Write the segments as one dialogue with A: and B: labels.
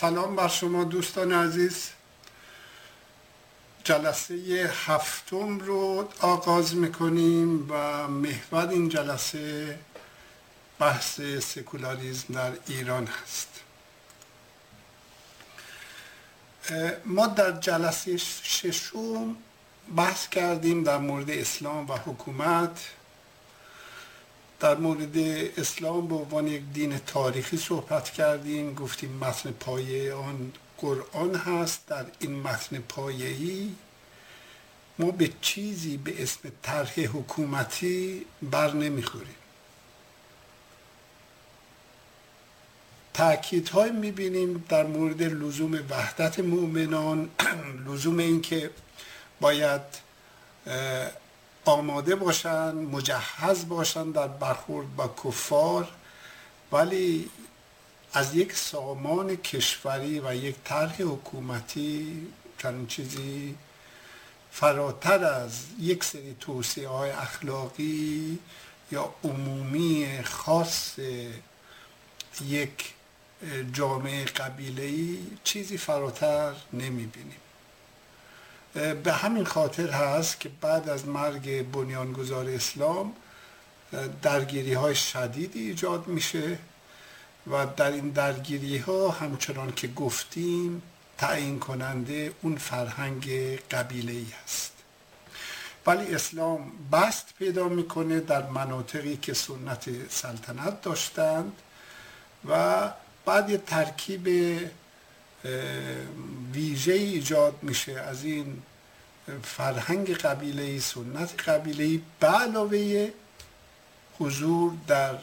A: سلام بر شما دوستان عزیز. جلسه هفتم رو آغاز می‌کنیم و محور این جلسه بحث سکولاریزم در ایران هست. ما در جلسه ششم بحث کردیم در مورد اسلام و حکومت. در مورد اسلام به عنوان یک دین تاریخی صحبت کردیم گفتیم متن پایه آن قرآن هست. در این متن پایه‌ای ما به چیزی به اسم طرح حکومتی بر نمی‌خوریم. تأکیدهای می‌بینیم در مورد لزوم وحدت مؤمنان لزوم اینکه باید آماده باشن مجهز باشن در برخورد با کفار ولی از یک سامان کشوری و یک طرح حکومتی چنین چیزی فراتر از یک سری توصیه های اخلاقی یا عمومی خاص یک جامعه قبیله چیزی فراتر نمی‌بینیم. به همین خاطر هست که بعد از مرگ بنیانگذار اسلام درگیری های شدیدی ایجاد میشه و در این درگیری ها همچنان که گفتیم تعیین کننده اون فرهنگ قبیله ای است ولی اسلام بست پیدا می‌کنه در مناطقی که سنت سلطنت داشتند و بعد یه ترکیب ویژه ایجاد میشه از این فرهنگ قبیله سنت قبیله به علاوه حضور در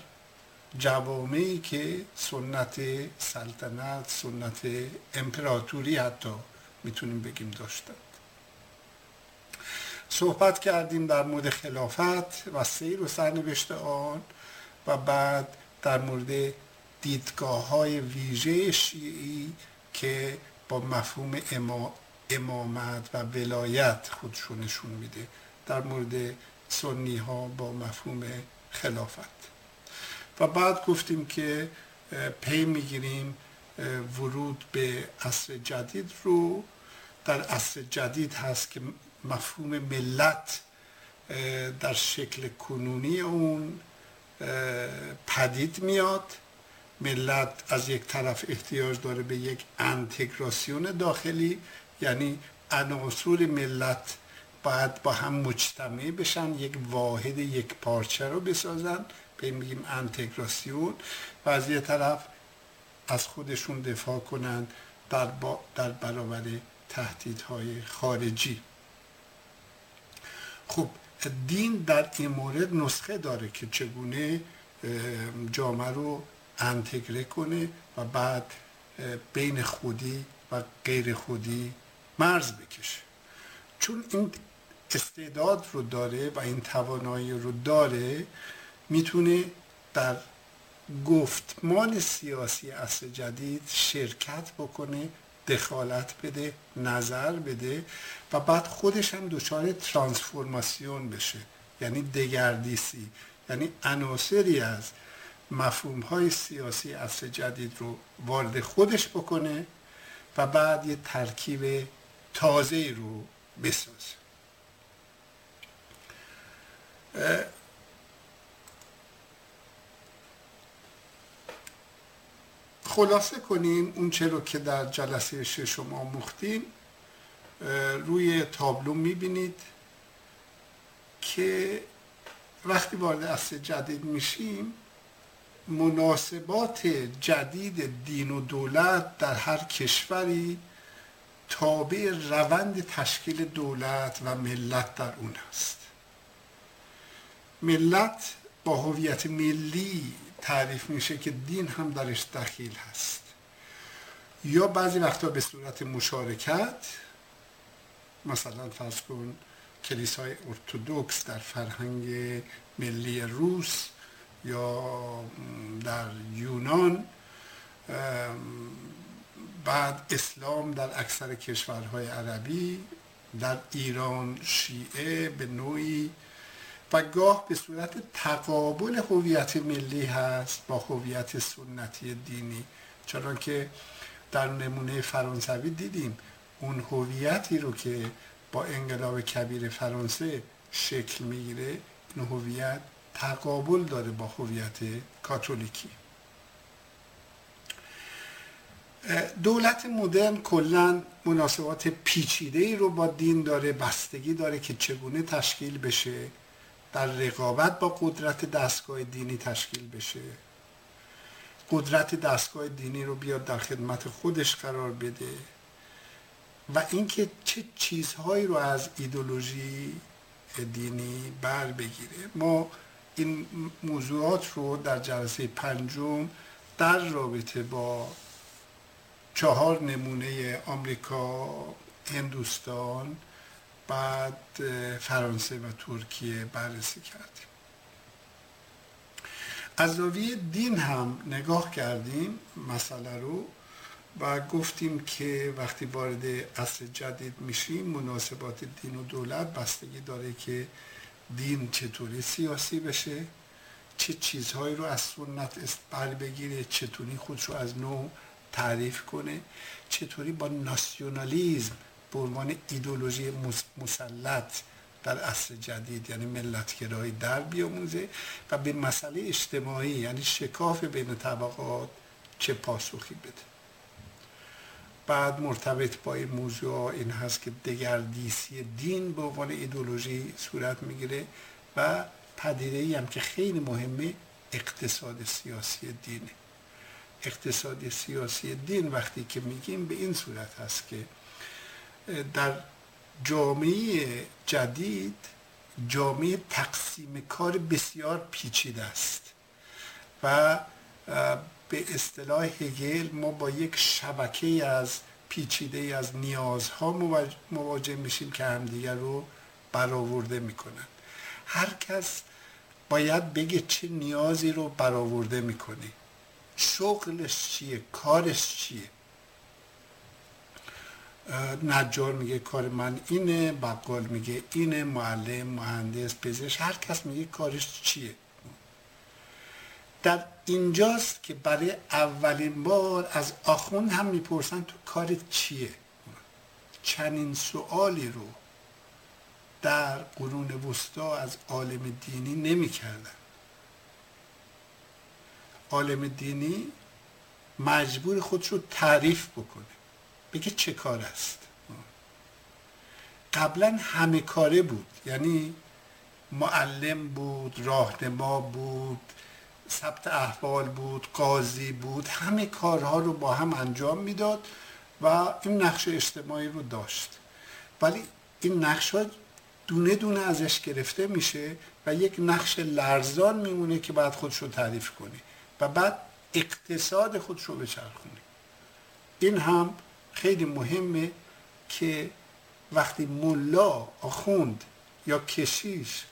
A: جوامعی که سنت سلطنت سنت امپراتوری حتی می‌تونیم بگیم داشتند. صحبت کردیم در مورد خلافت و سیر و سرنوشت آن و بعد در مورد دیدگاه های ویژه شیعی که با مفهوم امامت و ولایت خودشونشون نشون میده. در مورد سنی ها با مفهوم خلافت. و بعد گفتیم که پی می‌گیریم ورود به عصر جدید رو. در عصر جدید هست که مفهوم ملت در شکل کنونی اون پدید میاد. ملت از یک طرف احتیاج داره به یک انتگراسیون داخلی یعنی عناصر ملت باید با هم مجتمع بشن یک واحد یک پارچه رو بسازن. به میگیم انتگراسیون. و از یه طرف از خودشون دفاع کنند در, در برابر تهدیدهای خارجی. خب دین در این مورد نسخه داره که چگونه جامعه رو انتگره کنه و بعد بین خودی و غیر خودی مرز بکشه چون این استعداد رو داره و این توانایی رو داره می‌تونه در گفتمان سیاسی اصل جدید شرکت بکنه دخالت بده نظر بده و بعد خودش هم دچار ترانسفورماسیون بشه. یعنی دگردیسی. یعنی عناصری از مفهوم های سیاسی اصل جدید رو وارد خودش بکنه و بعد یه ترکیب تازه رو بسازه. خلاصه کنیم اون چه رو که در جلسه ششم آموختیم روی تابلو می‌بینید که وقتی وارد اصل جدید میشیم مناسبات جدید دین و دولت در هر کشوری تابع روند تشکیل دولت و ملت در اون است. ملت با هویت ملی تعریف میشه که دین هم درش دخیل هست. یا بعضی وقتا به صورت مشارکت مثلا فرض کن کلیسای ارتودکس در فرهنگ ملی روس یا در یونان بعد اسلام در اکثر کشورهای عربی در ایران شیعه به نوعی و گاه به صورت تقابل هویت ملی هست با هویت سنتی دینی. چرا که در نمونه فرانسوی دیدیم اون هویتی رو که با انقلاب کبیر فرانسه شکل می‌گیره این هویت تقابل داره با هویت کاتولیکی. دولت مدرن کلا مناسبات پیچیده ای رو با دین داره بستگی داره که چگونه تشکیل بشه در رقابت با قدرت دستگاه دینی تشکیل بشه. قدرت دستگاه دینی رو بیاد در خدمت خودش قرار بده. و اینکه چه چیزهایی رو از ایدولوژی دینی بر بگیره. ما این موضوعات رو در جلسه پنجم در رابطه با چهار نمونه آمریکا هندوستان بعد فرانسه و ترکیه بررسی کردیم. از زاویه دین هم نگاه کردیم مسئله رو و گفتیم که وقتی وارد عصر جدید میشیم مناسبات دین و دولت بستگی داره که دین چطوری سیاسی بشه چه چیزهایی رو از سنت بر بگیره چطوری خودش رو از نو تعریف کنه چطوری با ناسیونالیزم به عنوان ایدولوژی مسلط در عصر جدید یعنی ملتگرایی در بیاموزه و به مسئله اجتماعی یعنی شکاف بین طبقات چه پاسخی بده. بعد مرتبط با این موضوع این هست که دگردیسی دین به عنوان ایدولوژی صورت می‌گیره و پدیده ای هم که خیلی مهمه اقتصاد سیاسی دینه. اقتصاد سیاسی دین وقتی که میگیم به این صورت هست که در جامعه جدید جامعه تقسیم کار بسیار پیچیده است و به اصطلاح هگل ما با یک شبکه از پیچیده از نیازها مواجه میشیم که همدیگر رو برآورده می‌کنن. هر کس باید بگه چه نیازی رو برآورده می‌کنه. شغلش چیه؟ کارش چیه؟ نجار میگه کار من اینه بقال میگه اینه معلم مهندس پزشک هر کس میگه کارش چیه؟ در اینجاست که برای اولین بار از آخون هم می‌پرسن تو کارت چیه؟ چنین سوالی رو در قرون وسطا از عالم دینی نمی‌کردن. عالم دینی مجبور خودش رو تعریف بکنه. بگه چه کار است؟ قبلا همه کاره بود. یعنی معلم بود راهنما بود ثبت احوال بود قاضی بود همه کارها رو با هم انجام می‌داد و این نقش اجتماعی رو داشت. ولی این نقش ها دونه دونه ازش گرفته میشه و یک نقش لرزان میمونه که بعد خودش رو تعریف کنی و بعد اقتصاد خودش رو بچرخونی این هم خیلی مهمه که وقتی ملا آخوند یا کشیش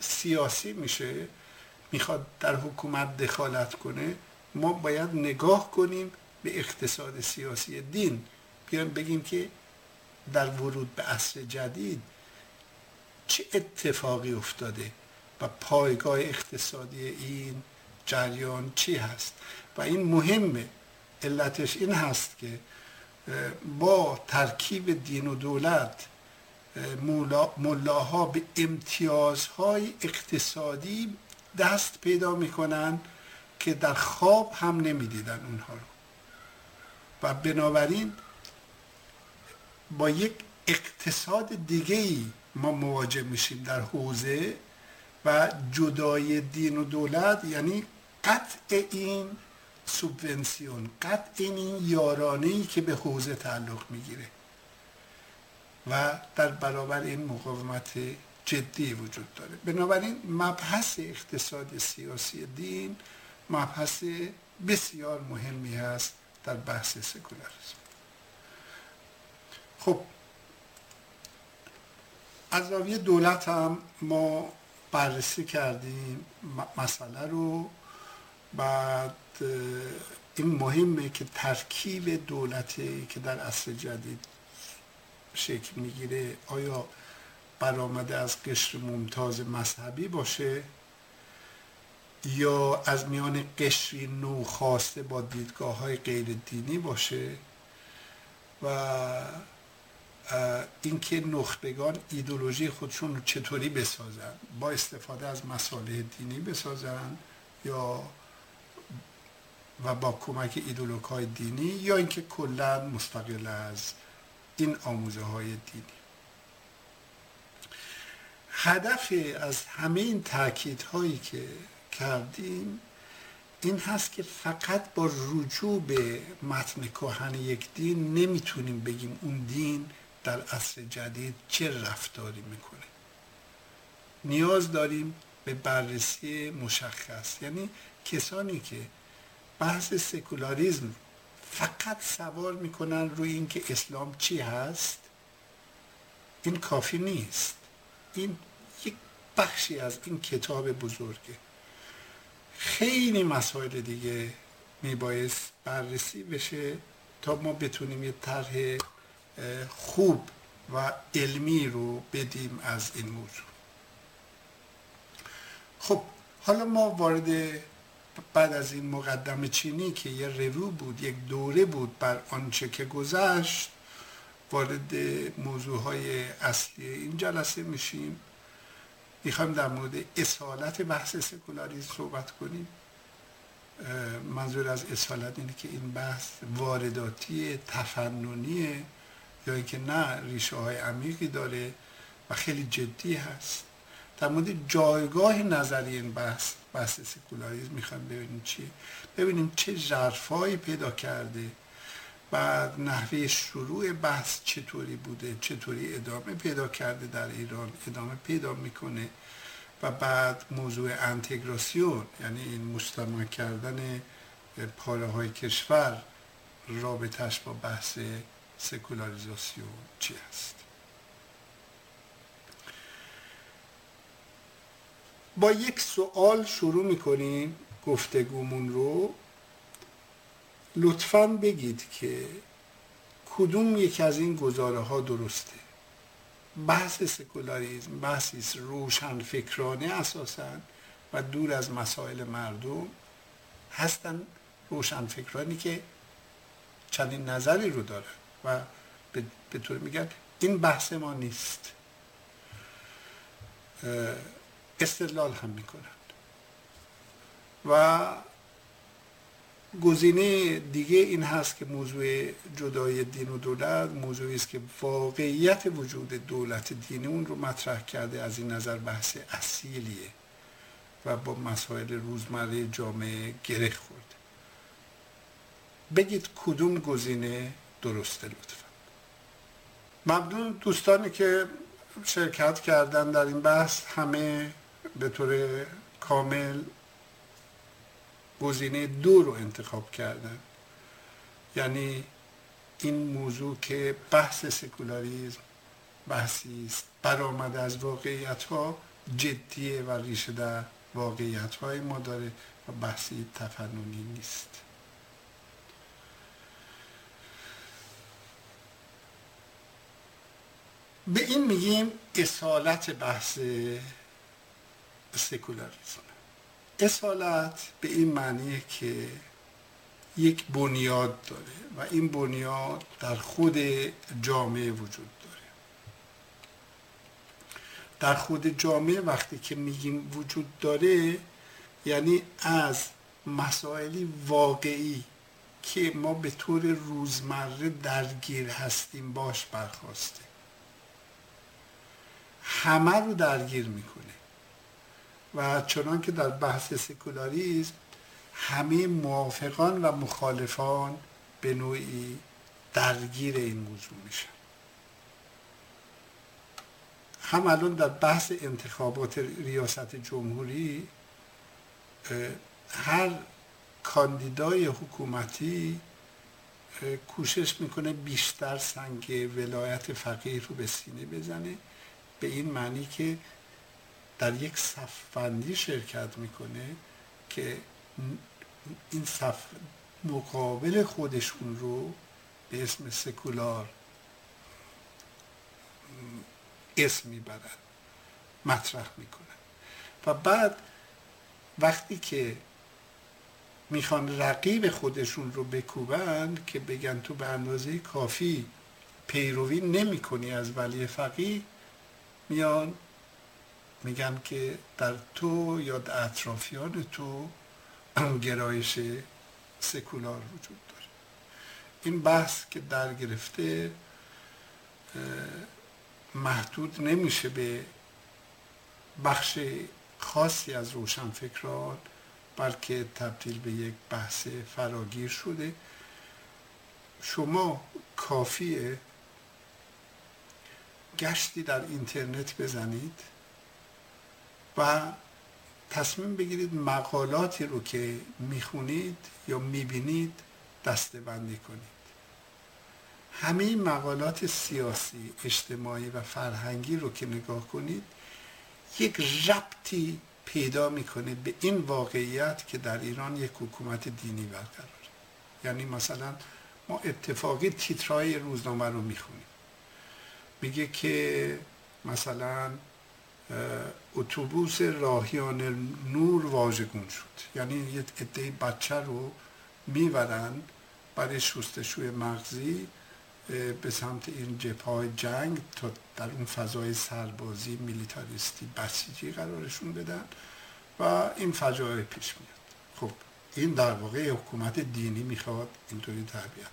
A: سیاسی میشه می‌خواد در حکومت دخالت کنه ما باید نگاه کنیم به اقتصاد سیاسی دین. بیایم بگیم که در ورود به عصر جدید چه اتفاقی افتاده و پایگاه اقتصادی این جریان چی هست؟ و این مهمه علتش این هست که با ترکیب دین و دولت ملاها به امتیازهای اقتصادی دست پیدا می‌کنن که در خواب هم نمی‌دیدن اونها رو. و بنابراین با یک اقتصاد دیگه ای ما مواجه میشیم در حوزه و جدای دین و دولت یعنی قطع این سوبونسیون قطع این یارانه ای که به حوزه تعلق می‌گیره. و در برابر این مقاومت جدی وجود داره. بنابراین مبحث اقتصاد سیاسی دین مبحث بسیار مهمی هست در بحث سکولاریسم. خب از زاویه دولت هم ما بررسی کردیم مسئله رو. بعد این مهمه که ترکیب دولتی که در عصر جدید شکل می‌گیره آیا برآمده از قشر ممتاز مذهبی باشه یا از میان قشری نو خواسته با دیدگاه های غیر دینی باشه و اینکه نخبگان ایدولوژی خودشون رو چطوری بسازن با استفاده از مسائل دینی بسازن یا و با کمک ایدولوگ های دینی یا اینکه کلا مستقل از این آموزه های دینی. هدف از همه این تاکید هایی که کردیم این هست که فقط با رجوع به متن کهن یک دین نمی‌تونیم بگیم اون دین در عصر جدید چه رفتاری می‌کنه. نیاز داریم به بررسی مشخص. یعنی کسانی که بحث سکولاریزم فقط سوار می‌کنن روی اینکه اسلام چی هست این کافی نیست. این بخشی از این کتاب بزرگه. خیلی مسائل دیگه میبایست بررسی بشه تا ما بتونیم یه طرح خوب و علمی رو بدیم از این موضوع. خب حالا ما وارد بعد از این مقدم چینی که یه روو بود یک دوره بود بر آنچه که گذشت وارد موضوع های اصلی این جلسه میشیم. می‌خوایم در مورد اصالت بحث سکولاریزم صحبت کنیم. منظور از اصالت اینه که این بحث وارداتی تفننیه یا اینکه نه ریشه های عمیقی داره و خیلی جدی هست. در مورد جایگاه نظری این بحث بحث سکولاریزم می‌خوایم ببینیم چی ببینیم چه ژرفایی پیدا کرده بعد نحوه شروع بحث چطوری بوده چطوری ادامه پیدا کرده در ایران ادامه پیدا می‌کنه و بعد موضوع انتگراسیون یعنی این مجتمع کردن پاره های کشور رابطش با بحث سکولاریزاسیون چی است؟ با یک سوال شروع می‌کنیم گفتگومون رو. لطفا بگید که کدوم یک از این گزاره ها درسته. بحث سکولاریزم بحثی روشن فکرانه اساسا و دور از مسائل مردم هستن روشن فکرانی که چنین نظری رو دارن و به طور میگن این بحث ما نیست. استدلال هم می‌کنند. و گزینه دیگه این هست که موضوع جدای دین و دولت موضوعی است که واقعیت وجود دولت دینی اون رو مطرح کرده از این نظر بحث اصیلیه و با مسائل روزمره جامعه گره خورده. بگید کدوم گزینه درسته لطفا؟ ممنون دوستانی که شرکت کردن در این بحث. همه به طور کامل گزینه دو رو انتخاب کردن. یعنی این موضوع که بحث سکولاریزم بحثی است برآمد از واقعیت ها جدیه و ریشه در واقعیت های ما داره و بحثی تفننی نیست. به این میگیم اصالت بحث سکولاریزم اصالت به این معنیه که یک بنیاد داره و این بنیاد در خود جامعه وجود داره. در خود جامعه وقتی که میگیم وجود داره یعنی از مسائلی واقعی که ما به طور روزمره درگیر هستیم باش برخواسته. همه رو درگیر می‌کنه. و چنان که در بحث سکولاریزم همه موافقان و مخالفان به نوعی درگیر این موضوع میشن. هم الان در بحث انتخابات ریاست جمهوری هر کاندیدای حکومتی کوشش می‌کنه بیشتر سنگ ولایت فقیر رو به سینه بزنه به این معنی که در یک صفبندی شرکت می‌کنه که این صف مقابل خودشون رو به اسم سکولار اسم می‌برن مطرح می‌کنن. و بعد وقتی که می‌خوان رقیب خودشون رو بکوبن که بگن تو به اندازه کافی پیروی نمی کنی از ولی فقیه میان میگن که در تو یا در اطرافیان تو گرایش سکولار وجود داره. این بحث که در گرفته محدود نمیشه به بخش خاصی از روشنفکران بلکه تبدیل به یک بحث فراگیر شده. شما کافیه گشتی در اینترنت بزنید. و تصمیم بگیرید مقالاتی رو که می‌خونید یا می‌بینید دسته بندی کنید. همه مقالات سیاسی اجتماعی و فرهنگی رو که نگاه کنید یک ربطی پیدا می‌کنه به این واقعیت که در ایران یک حکومت دینی برقراره یعنی مثلا ما اتفاقی تیترهای روزنامه رو می‌خونیم. میگه که مثلا اتوبوس راهیان نور واژگون شد. یعنی یه عده بچه رو می‌برن برای شستشوی مغزی به سمت این جبهه جنگ تا در اون فضای سربازی میلیتاریستی بسیجی قرارشون بدن و این فجایع پیش میاد. خب این در واقع حکومت دینی می‌خواد اینطوری تربیت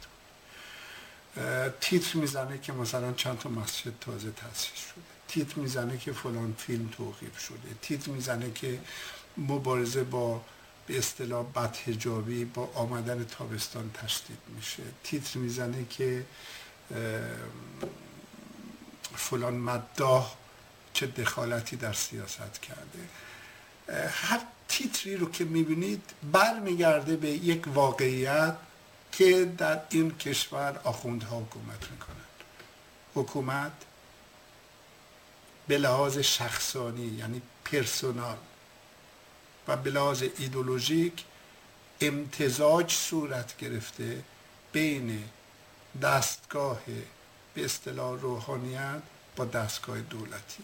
A: تیتر می‌زنه که مثلا چند تا مسجد تازه تاسیس شده. تیتر می‌زنه که فلان فیلم توقیف شده. تیتر می‌زنه که مبارزه با به اصطلاح بدهجابی با آمدن تابستان تشدید میشه. تیتر می‌زنه که فلان مداح چه دخالتی در سیاست کرده. هر تیتری رو که می‌بینید برمیگرده به یک واقعیت که در این کشور آخوندها حکومت می‌کنند حکومت به لحاظ شخصانی یعنی پرسونال. و به لحاظ ایدولوژیک امتزاج صورت گرفته بین دستگاه به اصطلاح روحانیت با دستگاه دولتی.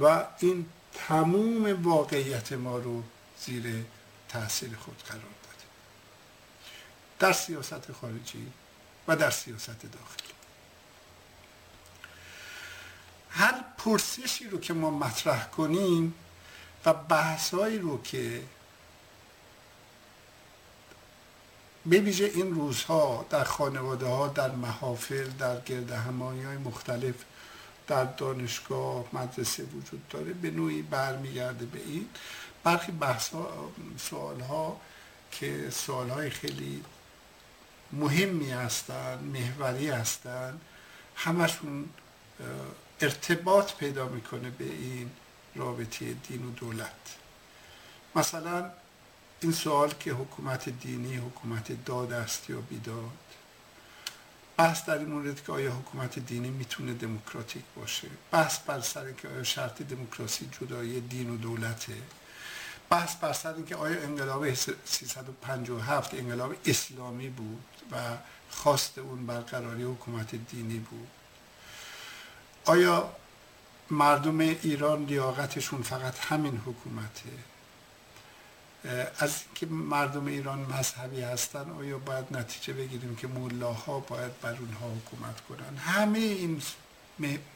A: و این تموم واقعیت ما رو زیر تاثیر خود قرار داده. در سیاست خارجی و در سیاست داخلی. هر پرسشی رو که ما مطرح کنیم و بحثایی رو که به ویژه این روزها در خانواده ها در محافل در گرد همایی های مختلف در دانشگاه مدرسه وجود داره به نوعی برمیگرده به این. برخی بحث سوال ها که سوال های خیلی مهمی هستن محوری هستن همشون ارتباط پیدا می‌کنه به این رابطه دین و دولت. مثلا این سوال که حکومت دینی حکومت داد است یا بیداد بحث در این مورد که آیا حکومت دینی می‌تونه دموکراتیک باشه؟ بحث بر سر که آیا شرط دموکراسی جدای دین و دولته؟ بحث بر سر که آیا انقلاب 357 انقلاب اسلامی بود و خواست اون برقراری حکومت دینی بود؟ آیا مردم ایران لیاقتشون فقط همین حکومته؟ از اینکه مردم ایران مذهبی هستن آیا باید نتیجه بگیریم که مولاها باید بر اونها حکومت کنن؟ همه این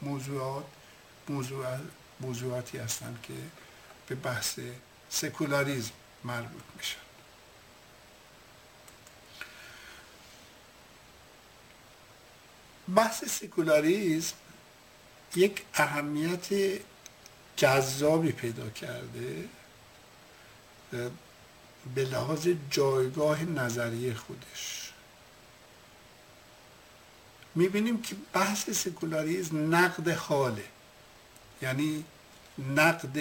A: موضوعات موضوع موضوعاتی هستند که به بحث سکولاریزم مربوط میشن. بحث سکولاریزم یک اهمیت جذابی پیدا کرده به لحاظ جایگاه نظریه خودش. می‌بینیم که بحث سکولاریزم نقد حاله یعنی نقد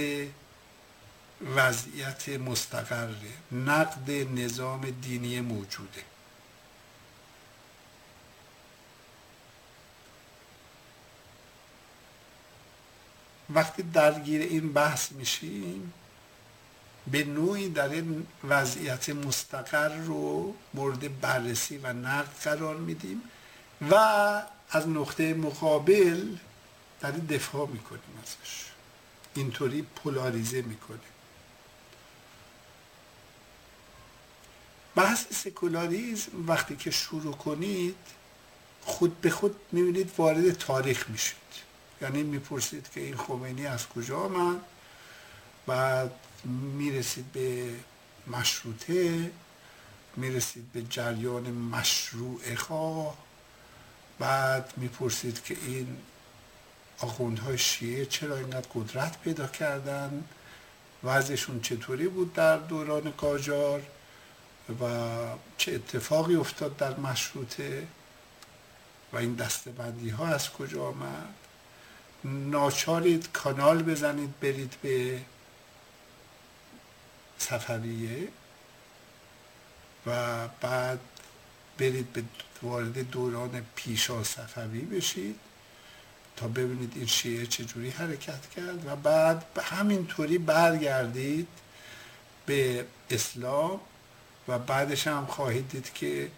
A: وضعیت مستقره نقد نظام دینی موجوده. وقتی درگیر این بحث میشیم به نوعی در این وضعیت مستقر رو مورد بررسی و نقد قرار میدیم و از نقطه مقابل در دفاع می‌کنیم ازش. اینطوری پولاریزه می‌کنیم. بحث سکولاریزم وقتی که شروع کنید خود به خود می‌بینید وارد تاریخ میشید. یعنی می‌پرسید که این خمینی از کجا آمد بعد می‌رسید به مشروطه می‌رسید به جریان مشروع خواه بعد می‌پرسید که این آخوندهای شیعه چرا اینقدر قدرت پیدا کردن وضعشون چطوری بود در دوران قاجار و چه اتفاقی افتاد در مشروطه و این دستبندی ها از کجا آمد. ناچارید کانال بزنید برید به سفریه و بعد برید به وارد دوران پیشا صفوی بشید تا ببینید این شیعه چجوری حرکت کرد و بعد همینطوری برگردید به اسلام و بعدش هم خواهید دید که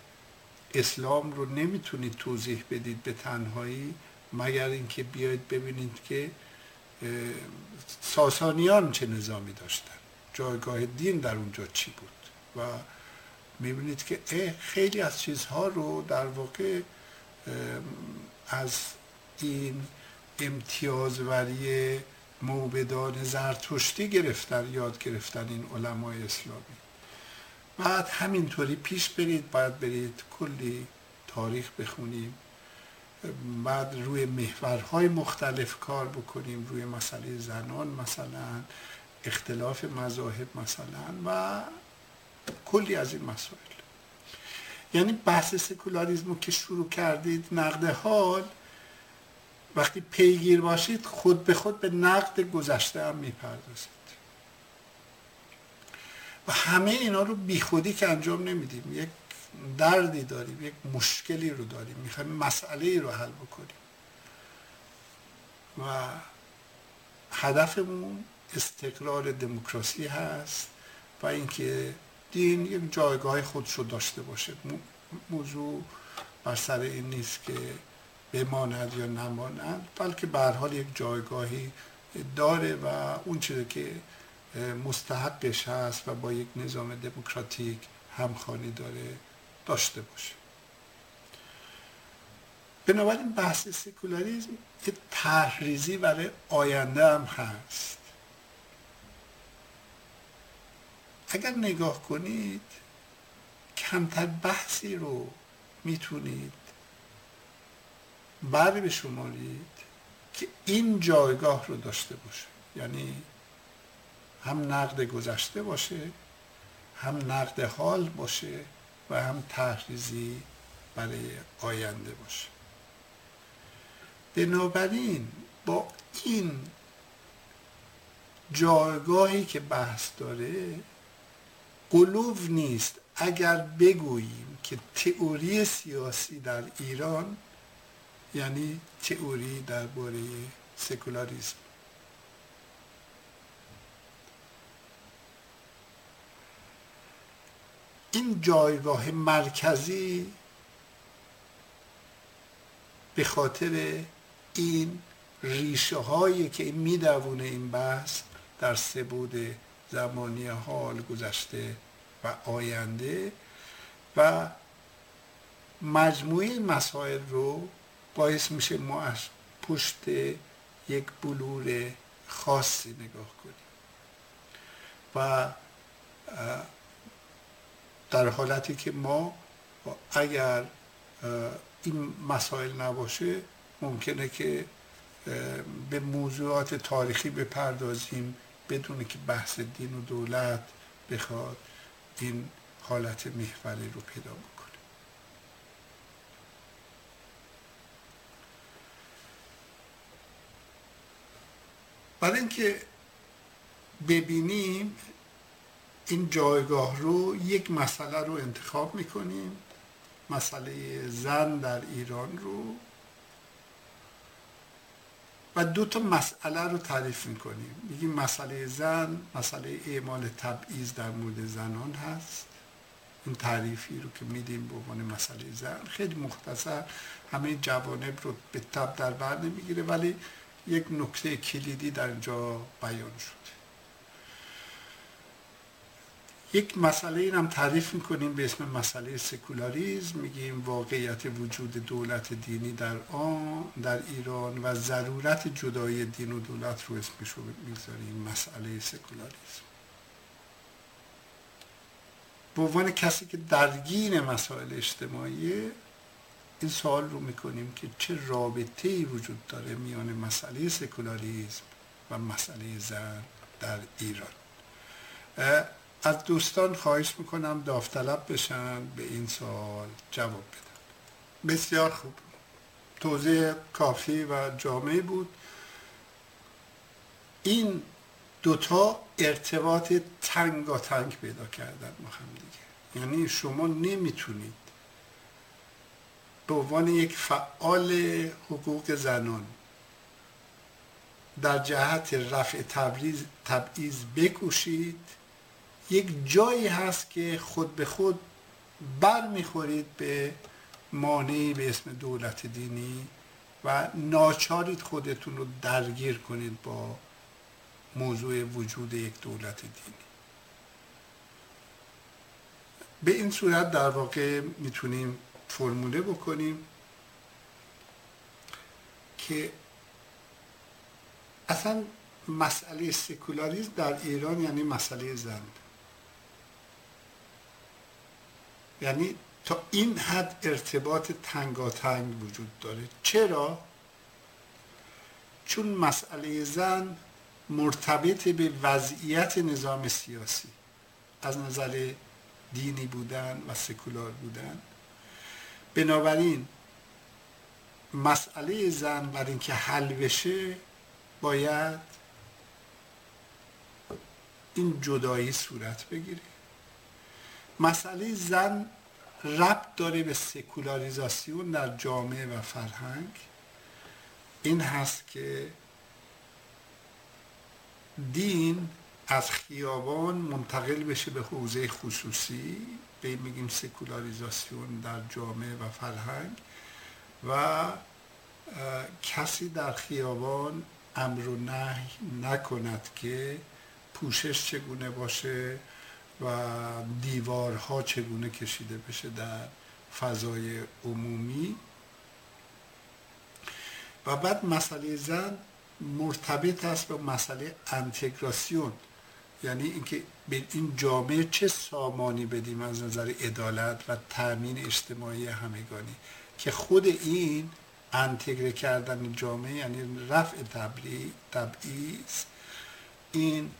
A: اسلام رو نمی‌تونید توضیح بدید به تنهایی مگر اینکه بیاید ببینید که ساسانیان چه نظامی داشتن؟ جایگاه دین در اونجا چی بود؟ و می‌بینید که خیلی از چیزها رو در واقع از این امتیازوری موبدان زرتشتی گرفتن یاد گرفتن این علمای اسلامی. بعد همینطوری پیش برید باید برید کلی تاریخ بخونیم بعد روی محورهای مختلف کار بکنیم روی مسئله زنان مثلا اختلاف مذاهب مثلا و کلی از این مسائل. یعنی بحث سکولاریزم که شروع کردید نقد حال وقتی پیگیر باشید خود به خود به نقد گذشته هم می‌پردازید. و همه اینا رو بیخودی که انجام نمیدیم. یک دردی داریم یک مشکلی رو داریم. می‌خوایم مسئله رو حل بکنیم. و هدفمون استقرار دموکراسی هست و اینکه دین یک جایگاه خودشو داشته باشه. موضوع بر سر این نیست که بماند یا نماند بلکه به حال یک جایگاهی داره و اون چیزی که مستحقش هست و با یک نظام دموکراتیک همخوانی داره داشته باشه بنابراین بحث سکولاریزم یه تحریزی برای آینده هم هست. اگر نگاه کنید کمتر بحثی رو می‌تونید بر بشمارید که این جایگاه رو داشته باشه. یعنی هم نقد گذشته باشه هم نقد حال باشه و هم تحریزی برای آینده باشه. بنابراین با این جایگاهی که بحث داره قلوب نیست اگر بگوییم که تئوری سیاسی در ایران یعنی تئوری درباره سکولاریسم. این جایگاه مرکزی به خاطر این ریشه هایی که میدوونه این بحث در سبود زمانی حال گذشته و آینده و مجموعه مسائل رو باعث میشه ما از پشت یک بلور خاصی نگاه کنیم. و در حالتی که ما اگر این مسائل نباشه ممکنه که به موضوعات تاریخی بپردازیم بدون که بحث دین و دولت بخواد این حالت محوری رو پیدا بکنه. برای اینکه ببینیم این جایگاه رو یک مسئله رو انتخاب می‌کنیم. مسئله زن در ایران رو و دو تا مسئله رو تعریف می‌کنیم. میگیم مسئله زن مسئله اعمال تبعیض در مورد زنان هست. این تعریفی رو که میدیم به عنوان مسئله زن. خیلی مختصر همه جوانب رو به تب در بر نمی‌گیره ولی یک نکته کلیدی در اینجا بیان شده یک مسئله این هم تعریف می‌کنیم به اسم مسئله سکولاریزم میگیم واقعیت وجود دولت دینی در آن در ایران و ضرورت جدای دین و دولت رو اسمش رو می‌ذاریم مسئله سکولاریزم به عنوان کسی که درگیر مسائل اجتماعی این سوال رو می‌کنیم که چه رابطه ای وجود داره میان مسئله سکولاریزم و مسئله زن در ایران؟ از دوستان خواهش می‌کنم داوطلب بشن به این سوال جواب بدن. بسیار خوب. توضیح کافی و جامعی بود. این دوتا ارتباط تنگ تنگ پیدا کردن با هم دیگه. یعنی شما نمی‌تونید به عنوان یک فعال حقوق زنان در جهت رفع تبعیض بکوشید یک جایی هست که خود به خود بر می‌خورید به مانعی به اسم دولت دینی و ناچارید خودتون رو درگیر کنید با موضوع وجود یک دولت دینی. به این صورت در واقع می‌تونیم فرموله بکنیم که اصلا مسئله سکولاریزم در ایران یعنی مسئله زن. یعنی تا این حد ارتباط تنگاتنگ وجود داره. چرا؟ چون مسئله زن مرتبط به وضعیت نظام سیاسی از نظر دینی بودن و سکولار بودن. بنابراین مسئله زن برای اینکه حل بشه باید این جدایی صورت بگیره. مسئله زن ربط داره به سکولاریزاسیون در جامعه و فرهنگ. این هست که دین از خیابان منتقل بشه به حوزه خصوصی. به میگیم سکولاریزاسیون در جامعه و فرهنگ. و کسی در خیابان امر و نهی نکند که پوشش چگونه باشه. و دیوارها چگونه کشیده بشه در فضای عمومی. و بعد مسئله زن مرتبط است به مسئله انتگراسیون یعنی اینکه به این جامعه چه سامانی بدیم از نظر عدالت و تأمین اجتماعی همگانی. که خود این انتگره کردن جامعه یعنی رفع تبعیض این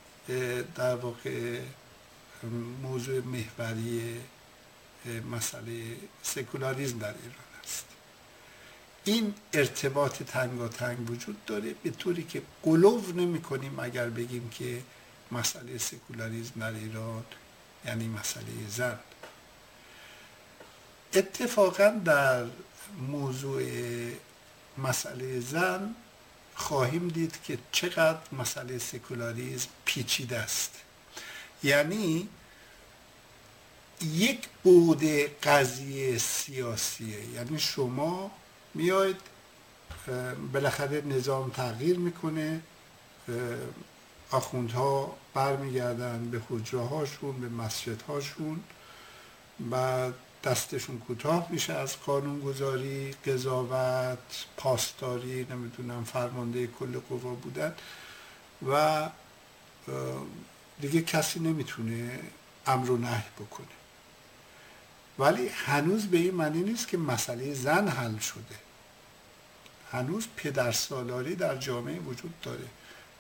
A: در واقع موضوع محوری مسئله سکولاریزم در ایران است. این ارتباط تنگ وجود داره به طوری که قلوف نمی کنیم اگر بگیم که مسئله سکولاریزم در ایران یعنی مسئله زن. اتفاقا در موضوع مسئله زن خواهیم دید که چقدر مسئله سکولاریزم پیچیده است. یعنی یک بود قضیه سیاسیه. یعنی شما میاید بالاخره نظام تغییر می‌کنه آخوندها برمیگردن به حجره هاشون به مسجد هاشون بعد دستشون کوتاه میشه از قانونگذاری قضاوت پاسداری نمی‌دونم فرمانده کل قوا بودن. و دیگه کسی نمی‌تونه امر و نهی بکنه. ولی هنوز به این معنی نیست که مسئله زن حل شده. هنوز پدرسالاری در جامعه وجود داره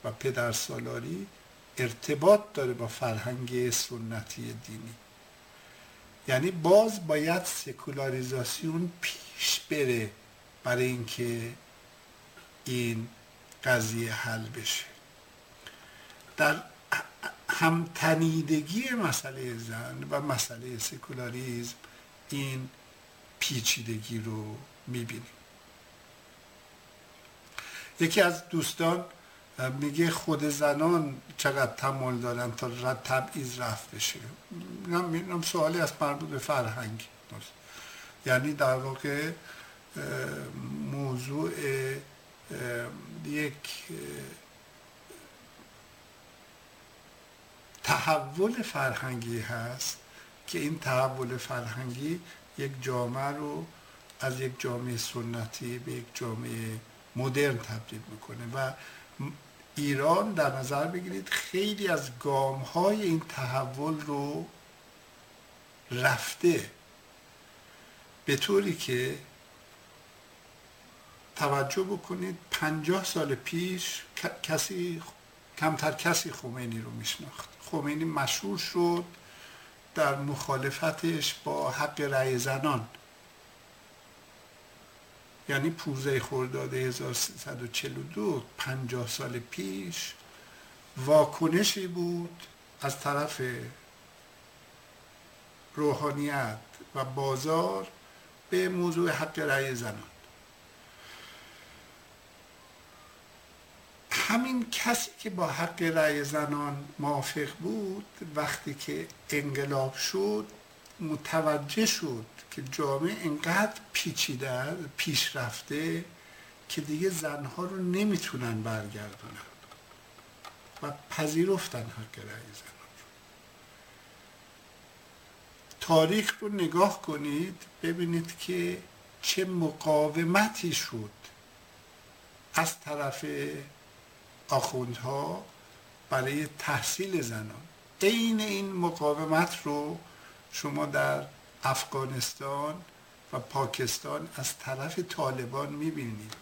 A: و پدرسالاری ارتباط داره با فرهنگ سنتی دینی. یعنی باز باید سکولاریزاسیون پیش بره برای اینکه این قضیه حل بشه. در همتنیدگی مسئله زن و مسئله سکولاریزم این پیچیدگی رو می‌بینیم. یکی از دوستان میگه خود زنان چقدر تمال دارن تا رد تبعیض رفت بشه. اینم سوالی از مربوط به فرهنگ یعنی در واقع موضوع یک تحول فرهنگی هست که این تحول فرهنگی یک جامعه رو از یک جامعه سنتی به یک جامعه مدرن تبدیل می‌کنه و ایران در نظر بگیرید خیلی از گام های این تحول رو رفته به طوری که توجه بکنید پنجاه سال پیش کسی کمتر کسی خمینی رو میشناخت. خمینی مشهور شد در مخالفتش با حق رأی زنان. یعنی پوزه خرداد 1342 پنجاه سال پیش واکنشی بود از طرف روحانیت و بازار به موضوع حق رأی زنان. همین کسی که با حق رأی زنان موافق بود وقتی که انقلاب شد متوجه شد که جامعه انقدر پیچیده پیش رفته که دیگه زنها رو نمی‌تونن برگردونن و پذیرفتن حق رأی زنان تاریخ رو نگاه کنید ببینید که چه مقاومتی شد از طرف آخوندها برای تحصیل زنان. عین این مقاومت رو شما در افغانستان و پاکستان از طرف طالبان می‌بینید.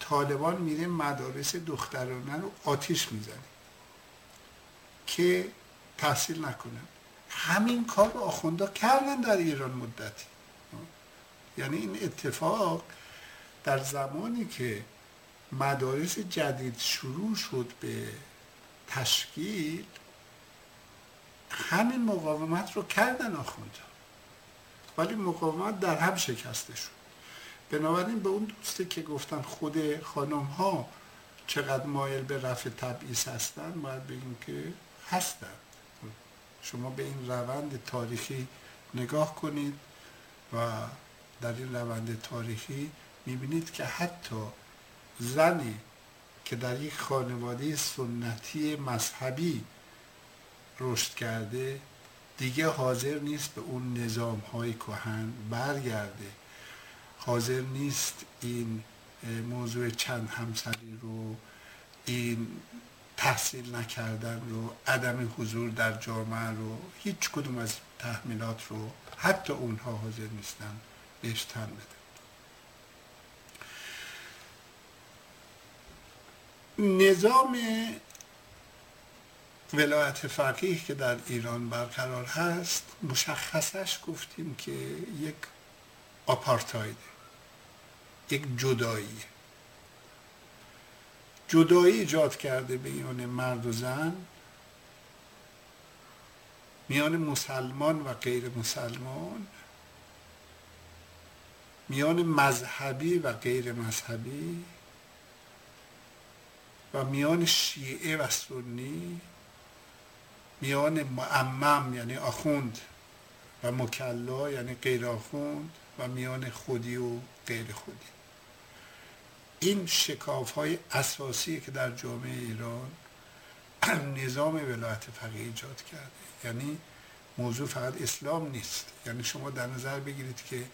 A: طالبان میره مدارس دخترانه رو آتیش می‌زنه که تحصیل نکنن. همین کار رو آخوندا کردن در ایران مدتی. یعنی این اتفاق در زمانی که مدارس جدید شروع شد به تشکیل همین مقاومت رو کردن آخونده ولی مقاومت در هم شکسته شد. بنابراین به اون دوسته که گفتن خود خانم ها چقدر مایل به رفع تبعیض هستن باید بگیم که هستند شما به این روند تاریخی نگاه کنید و در این روند تاریخی می‌بینید که حتی زنی که در یک خانواده سنتی مذهبی رشد کرده دیگه حاضر نیست به اون نظام های کهن برگرده. حاضر نیست این موضوع چند همسری رو این تحصیل نکردن رو عدم حضور در جامعه رو هیچ کدوم از تحمیلات رو حتی اونها حاضر نیستن بهش تن بده. نظام ولایت فقیه که در ایران برقرار هست مشخصش گفتیم که یک آپارتایده یک جدایی. جدایی ایجاد کرده بین مرد و زن میان مسلمان و غیر مسلمان میان مذهبی و غیر مذهبی. و میان شیعه و سنی میان معمم یعنی آخوند و مکلا یعنی غیر آخوند و میان خودی و غیر خودی. این شکاف های اساسی که در جامعه ایران نظام ولایت فقیه ایجاد کرده. یعنی موضوع فقط اسلام نیست. یعنی شما در نظر بگیرید که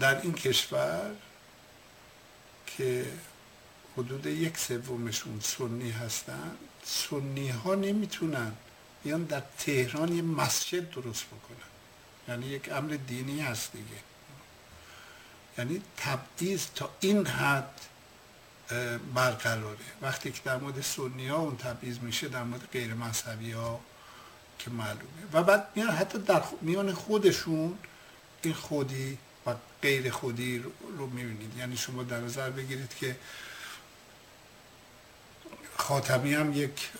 A: در این کشور که حدود یک سومشون سنی هستن. سنی ها نمی‌تونن بیان در تهران یه مسجد درست بکنن. یعنی یک امر دینی هست دیگه. یعنی تبعیض تا این حد برقراره. وقتی که در مورد سنی ها اون تبعیض میشه در مورد غیر مذهبی ها که معلومه. و بعد میان حتی در میان خودشون این خودی و غیر خودی رو می‌بینید. یعنی شما در نظر بگیرید که خاتمی هم یک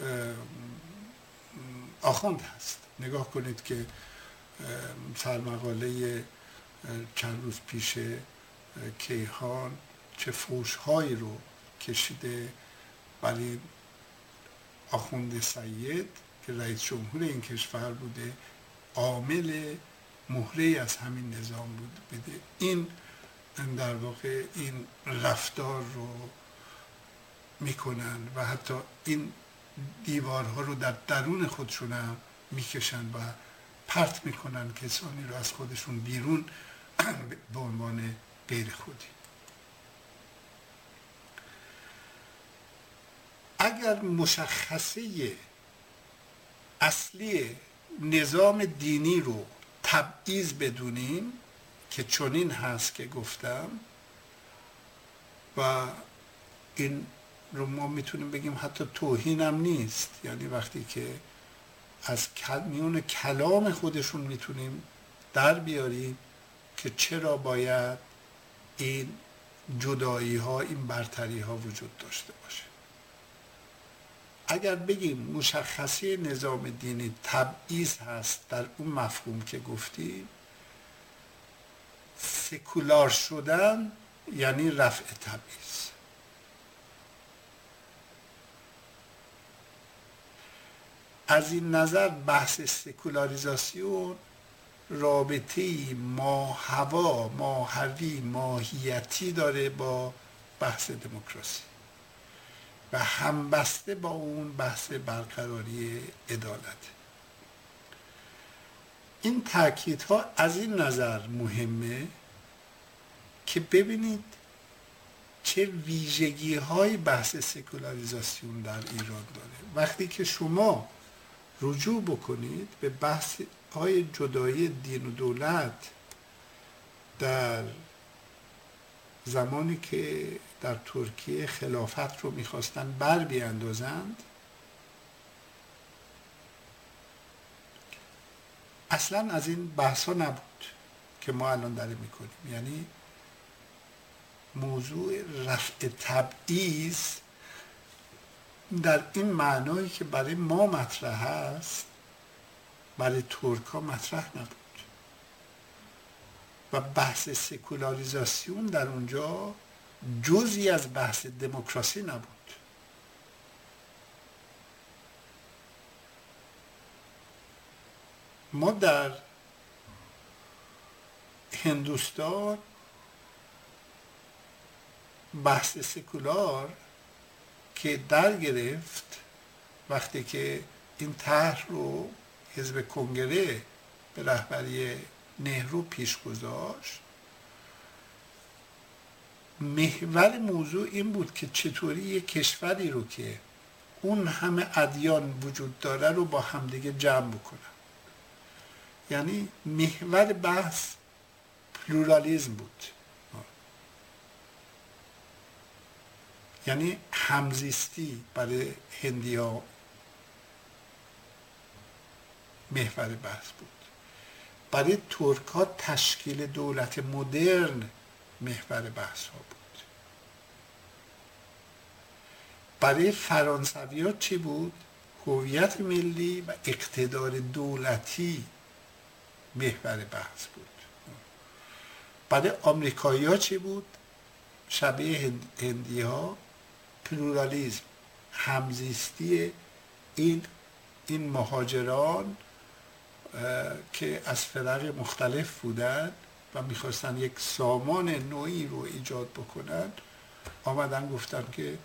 A: آخوند هست. نگاه کنید که سرمقاله چند روز پیش کیهان چه فوشهایی رو کشیده برای آخوند سید که رئیس جمهور این کشور بوده عامل مهره از همین نظام بود. بده. این در واقع این رفتار رو می‌کنن و حتی این دیوارها رو در درون خودشون هم می‌کشن و پرت می‌کنن کسانی رو از خودشون بیرون به عنوان غیر خودی. اگر مشخصه اصلی نظام دینی رو تبعیض بدونیم که چنین هست که گفتم و این رو ما می‌تونیم بگیم حتی توهین هم نیست. یعنی وقتی که از میون کلام خودشون می‌تونیم در بیاریم که چرا باید این جدایی ها این برتری ها وجود داشته باشه. اگر بگیم مشخصی نظام دینی تبعیض هست در اون مفهوم که گفتیم سکولار شدن یعنی رفع تبعیض. از این نظر بحث سکولاریزاسیون رابطه ما هوا ماهوی ماهیتی داره با بحث دموکراسی. و همبسته با اون بحث برقراری عدالت. این تاکیدها از این نظر مهمه که ببینید چه ویژگی های بحث سکولاریزاسیون در ایران داره. وقتی که شما رجوع بکنید به بحث های جدایی دین و دولت در زمانی که در ترکیه خلافت رو می‌خواستن بر بیاندازند اصلا از این بحث ها نبود که ما الان داره می‌کنیم. یعنی موضوع رفع تبعیض در این معنایی که برای ما مطرح است برای ترک ها مطرح نبود. و بحث سکولاریزاسیون در اونجا جزی از بحث دموکراسی نبود. ما در هندوستان بحث سکولار که در گرفت وقتی که این طرح رو حزب کنگره به رهبری نهرو پیش گذاشت. محور موضوع این بود که چطوری یک کشوری رو که اون همه ادیان وجود داره رو با همدیگه جمع بکنن. یعنی محور بحث پلورالیزم بود. یعنی همزیستی برای هندی ها محور بحث بود. برای ترک ها تشکیل دولت مدرن محور بحث ها بود برای فرانسوی ها چی بود؟ هویت ملی و اقتدار دولتی محور بحث بود برای آمریکایی ها چی بود؟ شبیه هندی ها پلورالیزم همزیستی این این مهاجران که از فرق مختلف بودن و می‌خواستن یک سامان نوعی رو ایجاد بکنن آمدن گفتن که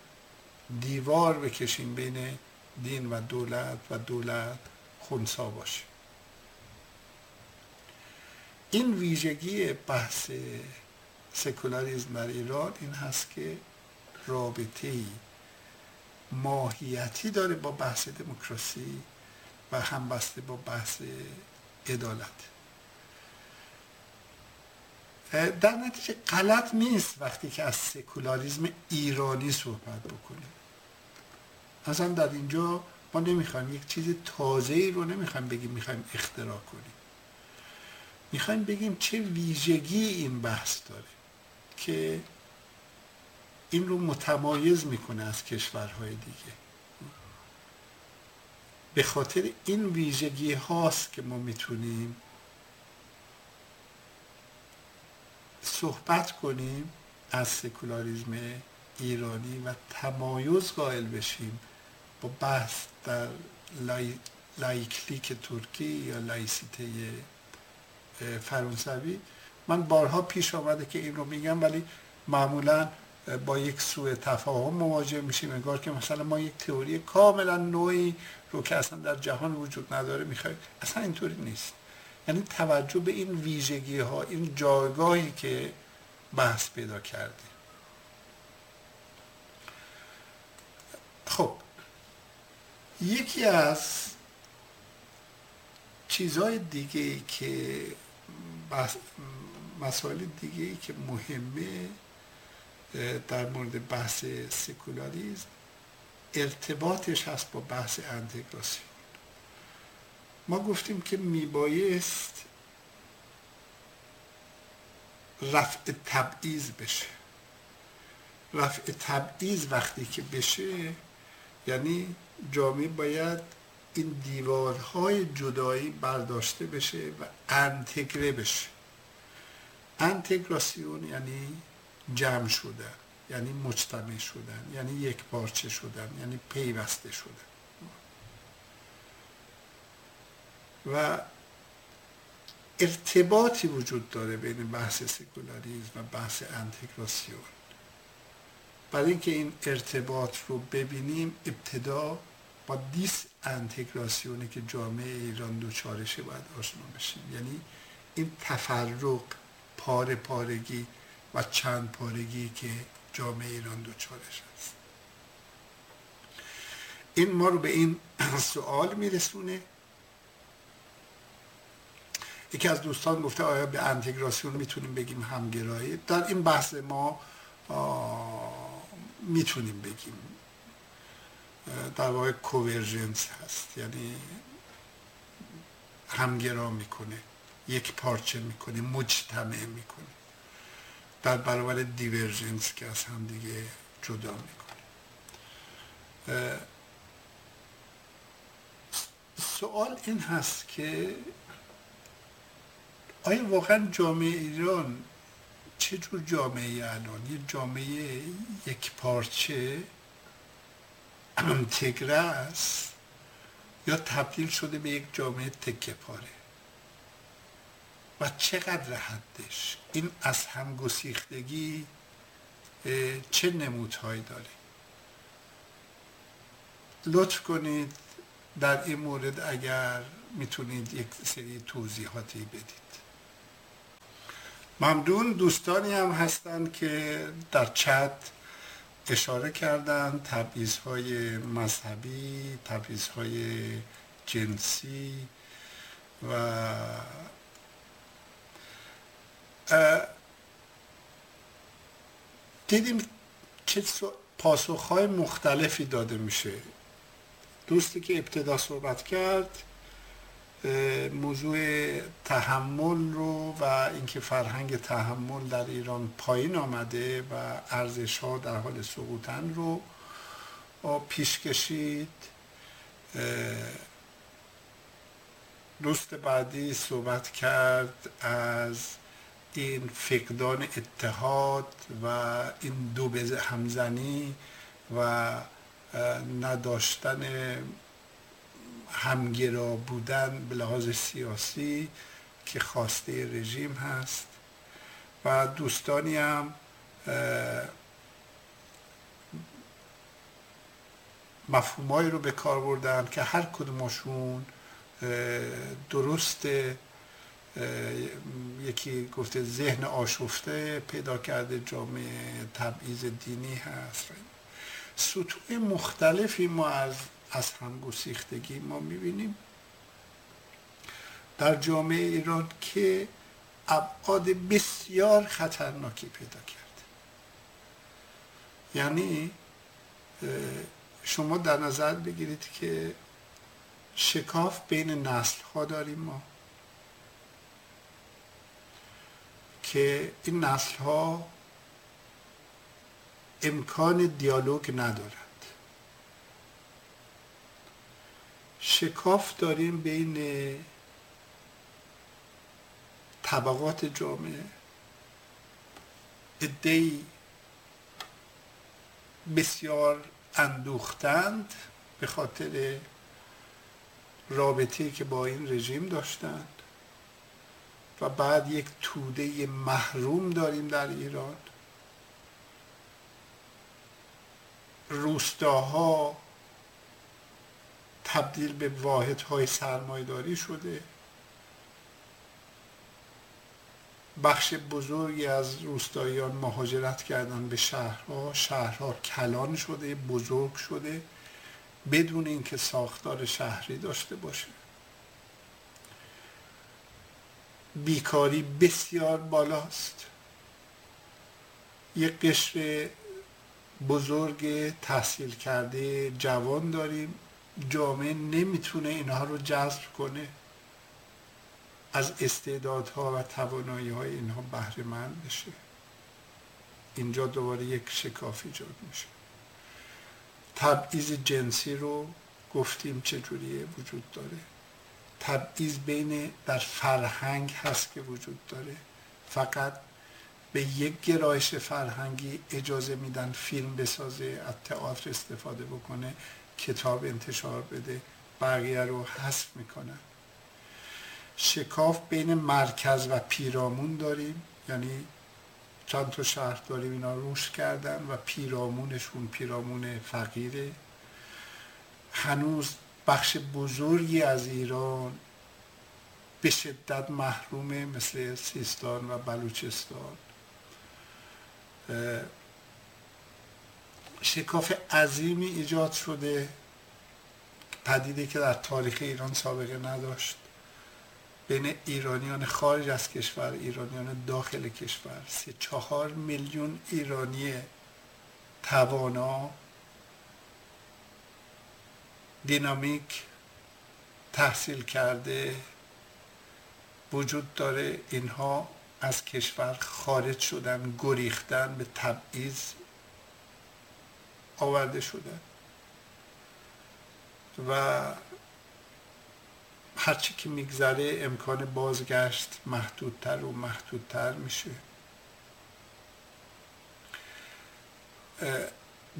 A: دیوار بکشیم بین دین و دولت و دولت خونسا باشه. این ویژگی بحث سکولاریزم در ایران این هست که رابطه ماهیتی داره با بحث دموکراسی و همبسته با بحث عدالت. در نتیجه غلط نیست وقتی که از سکولاریزم ایرانی صحبت بکنیم. اصلا در اینجا ما نمی‌خوایم یک چیز تازه ای رو نمی‌خوایم بگیم می‌خوایم اختراع کنیم. می‌خوایم بگیم چه ویژگی این بحث داره که این رو متمایز می‌کنه از کشورهای دیگه. به خاطر این ویژگی هاست که ما می‌تونیم صحبت کنیم از سکولاریزم ایرانی و تمایز قائل بشیم با بحث در لای... laiklik ترکی یا laïcité فرانسوی. من بارها پیش آمده که این رو میگم ولی معمولا با یک سوء تفاهم مواجه میشیم انگار که مثلا ما یک تئوری کاملا نوعی رو که اصلا در جهان وجود نداره می‌خوایم اصلا اینطوری نیست. یعنی توجه به این ویژگی ها این جایگاهی که بحث پیدا کرده. خب. یکی از چیزهای دیگه ای که مسائل دیگه ای که مهمه در مورد بحث سکولاریزم ارتباطش هست با بحث انتگراسیون ما گفتیم که میبایست رفع تبعیض بشه. رفع تبعیض وقتی که بشه یعنی جامعه باید این دیوارهای جدایی برداشته بشه و انتگره بشه. انتگراسیون یعنی جمع شدن. یعنی مجتمع شدن یعنی یک پارچه شدن یعنی پیوسته شدن. و ارتباطی وجود داره بین بحث سکولاریزم و بحث انتگراسیون. برای اینکه این ارتباط رو ببینیم ابتدا با دیس انتگراسیونی که جامعه ایران دوچارشه باید آشنا بشیم. یعنی این تفرق پاره پارگی و چند پارگی که جامعه ایران دوچارش هست. این ما رو به این سوال میرسونه. یکی از دوستان گفته آیا به intégration می‌تونیم بگیم همگرایی؟ در این بحث ما می‌تونیم بگیم. در واقع convergence هست. یعنی همگرا می‌کنه یک پارچه می‌کنه مجتمع می‌کنه. در برابر divergence که از هم دیگه جدا می‌کنه. سوال این هست که آیا واقعا جامعه ایران چه جور جامعه الان؟ یه جامعه یک پارچه انتگره است یا تبدیل شده به یک جامعه تکه پاره؟ و چقدر حدش؟ این از هم گسیختگی چه نمودهایی داره؟ لطف کنید در این مورد اگر می‌تونید یک سری توضیحاتی بدید. ممدون دوستانی هم هستند که در چت اشاره کردن. تبعیض مذهبی تبعیض جنسی و دیدیم چه پاسخهای مختلفی داده میشه. دوستی که ابتدا صحبت کرد موضوع تحمل رو و اینکه فرهنگ تحمل در ایران پایین آمده و ارزش ها در حال سقوطن رو پیش کشید. دوست بعدی صحبت کرد از این فقدان اتحاد و این دو همزنی و نداشتن همگرا بودن به لحاظ سیاسی که خواسته رژیم هست. و دوستانی هم مفهومایی رو به کار بردن که هر کدومشون درست یکی گفته ذهن آشفته پیدا کرده جامعه تبعیض دینی هست. سطوح مختلفی ما از از همگسیختگی ما می‌بینیم. در جامعه ایران که ابعاد بسیار خطرناکی پیدا کرد یعنی شما در نظر بگیرید که شکاف بین نسل ها داریم ما. که این نسل ها امکان دیالوگ ندارد شکاف داریم بین طبقات جامعه ادهی بسیار اندوختند به خاطر رابطه که با این رژیم داشتند. و بعد یک توده محروم داریم در ایران. روستاها تبدیل به واحدهای سرمایداری شده. بخش بزرگی از روستاییان مهاجرت کردن به شهرها. شهرها کلان شده بزرگ شده بدون اینکه ساختار شهری داشته باشه. بیکاری بسیار بالاست. یک قشر بزرگ تحصیل کرده جوان داریم. جامعه نمی‌تونه اینها رو جذب کنه. از استعدادها و توانایی های اینها بهره مند بشه. اینجا دوباره یک شکاف ایجاد میشه. تبعیض جنسی رو گفتیم چجوریه وجود داره. تبعیض بین در فرهنگ هست که وجود داره. فقط به یک گرایش فرهنگی اجازه میدن فیلم بسازه از تئاتر استفاده بکنه کتاب انتشار بده بقیه رو حذف می‌کنن. شکاف بین مرکز و پیرامون داریم. یعنی چند تا شهر داریم اینا روش کردن و پیرامونشون پیرامون فقیره. هنوز بخش بزرگی از ایران به شدت محرومه مثل سیستان و بلوچستان. شکاف عظیمی ایجاد شده پدیده که در تاریخ ایران سابقه نداشت. بین ایرانیان خارج از کشور ایرانیان داخل کشور. سه چهار میلیون ایرانی توانا دینامیک تحصیل کرده وجود داره. اینها از کشور خارج شدن گریختن به تبعیض آورده شدن و هرچی که میگذره امکان بازگشت محدودتر و محدودتر میشه.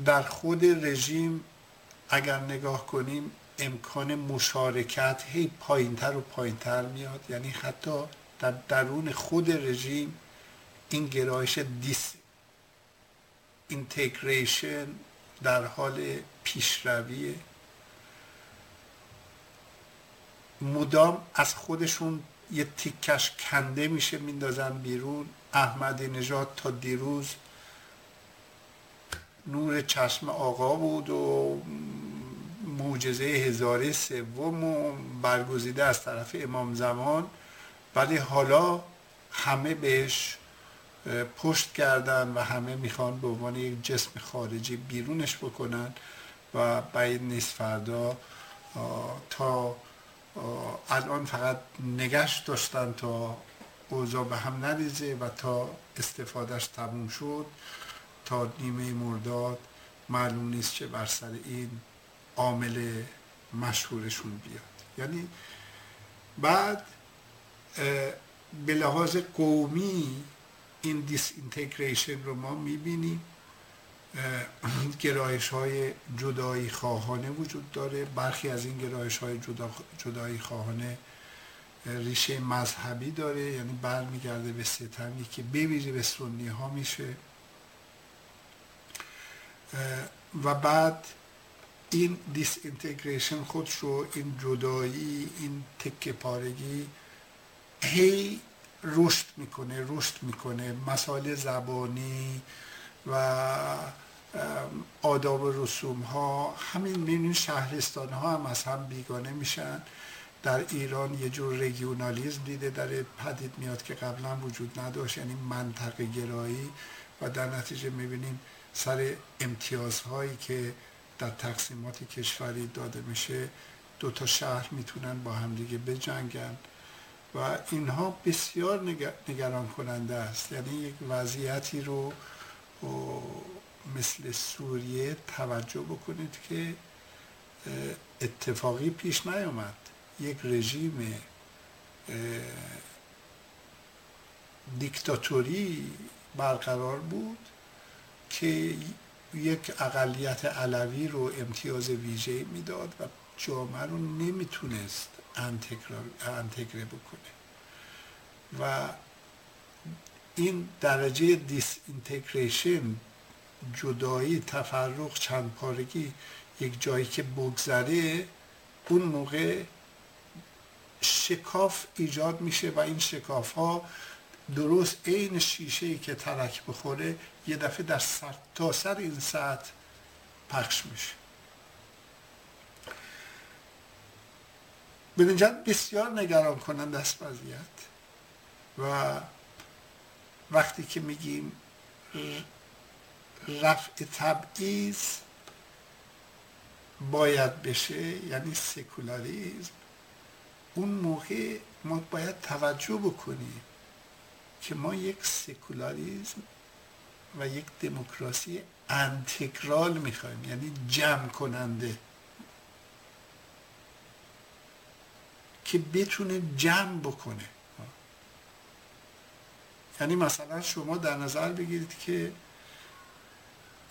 A: در خود رژیم اگر نگاه کنیم امکان مشارکت هی پایینتر و پایینتر میاد. یعنی حتی در درون خود رژیم این گرایش دیس اینتگریشن در حال پیشرویه مدام از خودشون یه تیکش کنده میشه میندازن بیرون. احمد نژاد تا دیروز نور چشم آقا بود و معجزه هزاره سوم برگزیده از طرف امام زمان. ولی حالا همه بهش پشت کردن و همه می‌خوان به عنوان یک جسم خارجی بیرونش بکنن و بعید نیست فردا تا الان فقط نگشت داشتن تا اوضاع به هم نریزه و تا استفادهش تموم شد. تا نیمه مرداد معلوم نیست چه بر سر این عامل مشهورشون بیاد. یعنی بعد به لحاظ قومی این دیس اینتگریشن رو ما می‌بینیم. گرایش های جدایی خواهانه وجود داره. برخی از این گرایش های جدایی خواهانه ریشه مذهبی داره. یعنی برمیگرده به ستمی که بویژه به سنی ها میشه و بعد این دیس اینتگریشن خودش رو این جدایی این تکه پارگی هی رشد می‌کنه رشد می‌کنه. مسائل زبانی و آداب و رسوم ها همین می‌بینید شهرستان ها هم از هم بیگانه میشن. در ایران یه جور رگیونالیزم دیده در پدید میاد که قبلا وجود نداشت یعنی منطقه گرایی. و در نتیجه می‌بینیم سر امتیازهایی که در تقسیمات کشوری داده میشه دو تا شهر می‌تونن با همدیگه بجنگن. و اینها بسیار نگران کننده است. یعنی یک وضعیتی رو مثل سوریه توجه بکنید که اتفاقی پیش نیامد. یک رژیم دیکتاتوری برقرار بود که یک اقلیت علوی رو امتیاز ویژه می‌داد و جامعه رو نمی‌تونست انتگره بکنه. و این درجه دیس اینتگریشن جدایی تفرق چند پارگی یک جایی که بگذره اون موقع شکاف ایجاد میشه و این شکاف ها درست عین شیشه ای که ترک بخوره یه دفعه در سر تا سر این سطح پخش میشه. بنجد بسیار نگران کنند است وضعیت و وقتی که میگیم رفع تبعیض باید بشه یعنی سکولاریزم اون موقع ما باید توجه بکنیم که ما یک سکولاریزم و یک دموکراسی انتگرال می‌خوایم یعنی جمع کننده که بتونه جمع بکنه. یعنی مثلا شما در نظر بگیرید که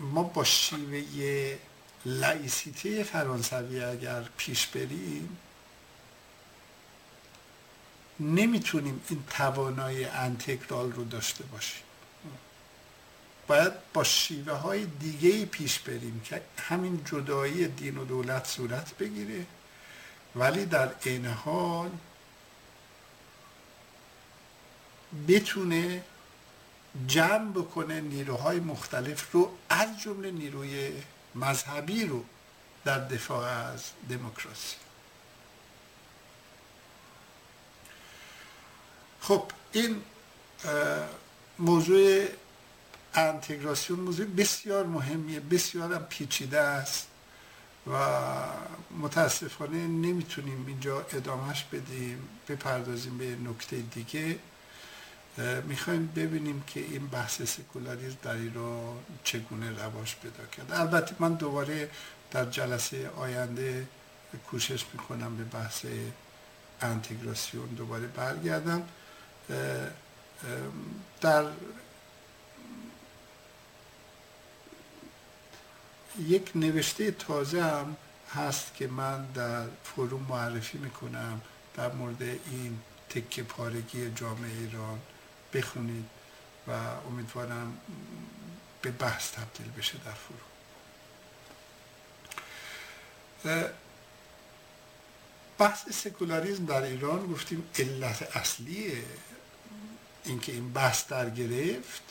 A: ما با شیوه لایسیته فرانسوی اگر پیش بریم نمی‌تونیم این توانایی انتگرال رو داشته باشیم. باید با شیوه های دیگه پیش بریم که همین جدایی دین و دولت صورت بگیره ولی در عین حال بتونه جمع بکنه نیروهای مختلف رو از جمله نیروی مذهبی رو در دفاع از دموکراسی. خب این موضوع انتگراسیون موضوع بسیار مهمیه بسیار هم پیچیده است و متاسفانه نمی‌تونیم اینجا ادامهش بدیم بپردازیم به نکته دیگه. می‌خوایم ببینیم که این بحث سکولاریزم در ایران چگونه رواج پیدا کرد. البته من دوباره در جلسه آینده کوشش می‌کنم به بحث انتگراسیون دوباره برگردم. در یک نوشته تازه هم هست که من در فروم معرفی می‌کنم در مورد این تکه پارگی جامعه ایران. بخونید و امیدوارم به بحث تبدیل بشه در فروم بحث سکولاریزم در ایران گفتیم علت اصلی اینکه این بحث در گرفت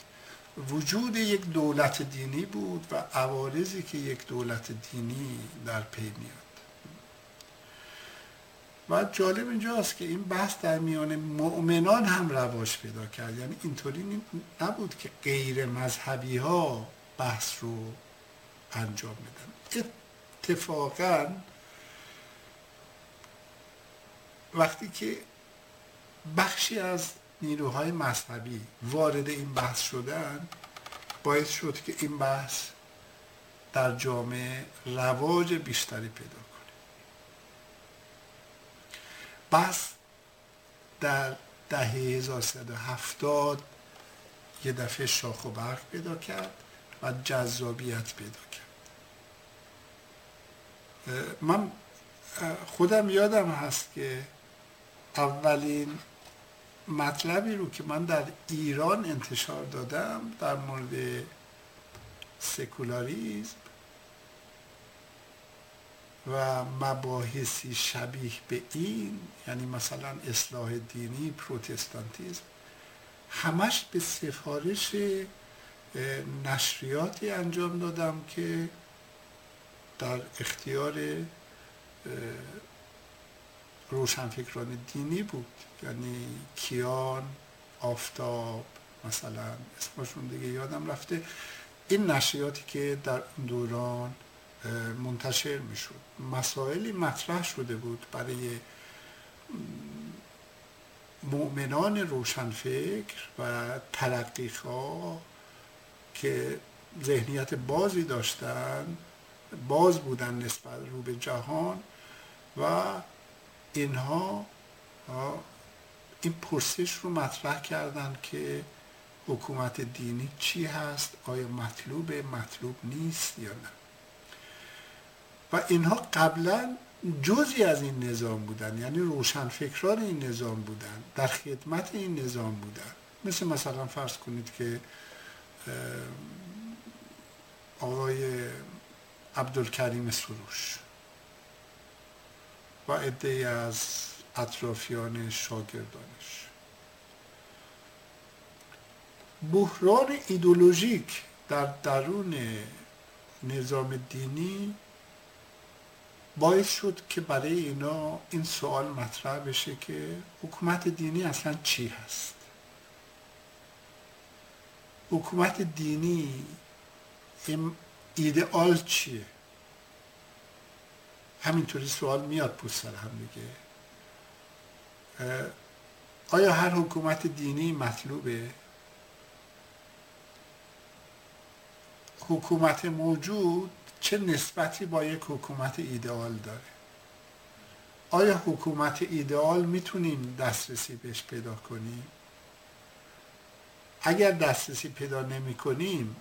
A: وجود یک دولت دینی بود و عوارضی که یک دولت دینی در پی میاد. و جالب اینجاست که این بحث در میان مؤمنان هم رواج پیدا کرد. یعنی اینطوری نبود که غیر مذهبی ها بحث رو انجام بدن اتفاقا وقتی که بخشی از نیروهای مذهبی وارد این بحث شدن باعث شد که این بحث در جامعه رواج بیشتری پیدا کنه. بحث در دهه 1370 یه دفعه شاخ و برق پیدا کرد و جذابیت پیدا کرد. من خودم یادم هست که اولین مطلبی رو که من در ایران انتشار دادم در مورد سکولاریزم و مباحثی شبیه به این یعنی مثلا اصلاح دینی پروتستانتیزم همش به سفارش نشریاتی انجام دادم که در اختیار روشنفکران دینی بود. یعنی کیان آفتاب مثلا اسمشون دیگه یادم رفته. این نشریاتی که در اون دوران منتشر می‌شد. مسائلی مطرح شده بود برای مؤمنان روشنفکر و ترقیخا که ذهنیت بازی داشتن باز بودن نسبت رو به جهان و اینها این پرسش رو مطرح کردن که حکومت دینی چی هست؟ آیا مطلوب مطلوب نیست یا نه؟ و اینها قبلا جزی از این نظام بودن یعنی روشنفکران این نظام بودن در خدمت این نظام بودن. مثل مثلا فرض کنید که آقای عبدالکریم سروش. و عده از اطرافیان شاگردانش. بحران ایدولوژیک در درون نظام دینی باعث شد که برای اینا این سوال مطرح بشه که حکومت دینی اصلا چی هست؟ حکومت دینی ایدئال چیه؟ همینطوری سوال میاد پوست سر هم دیگه. آیا هر حکومت دینی مطلوبه؟ حکومت موجود چه نسبتی با یک حکومت ایدئال داره؟ آیا حکومت ایدئال می‌تونیم دسترسی بهش پیدا کنیم؟ اگر دسترسی پیدا نمی کنیم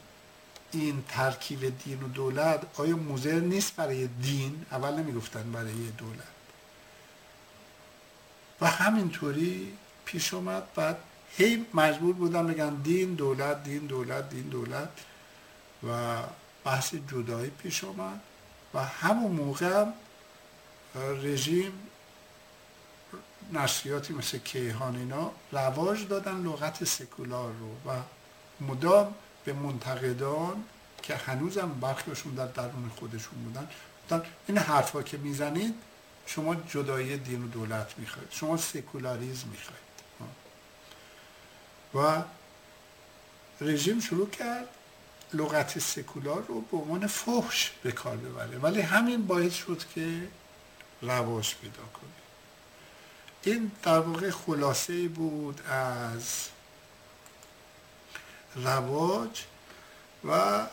A: این ترکیب دین و دولت آیا موزر نیست برای دین؟ اول نمی‌گفتن برای دولت. و همینطوری پیش اومد بعد هی مجبور بودن بگن دین دولت دین دولت دین دولت. و بحث جدایی پیش اومد. و همون موقع رژیم نشریاتی مثل کیهان اینا رواج دادن لغت سکولار رو. و مدام به منتقدان که هنوزم برخیشون در درون خودشون بودن. این حرفا که می‌زنید شما جدایی دین و دولت می‌خواید شما سکولاریزم می‌خواید. و رژیم شروع کرد لغت سکولار رو به عنوان فحش به کار ببره. ولی همین باعث شد که رواج پیدا کنه. این در واقع خلاصه بود از رواج و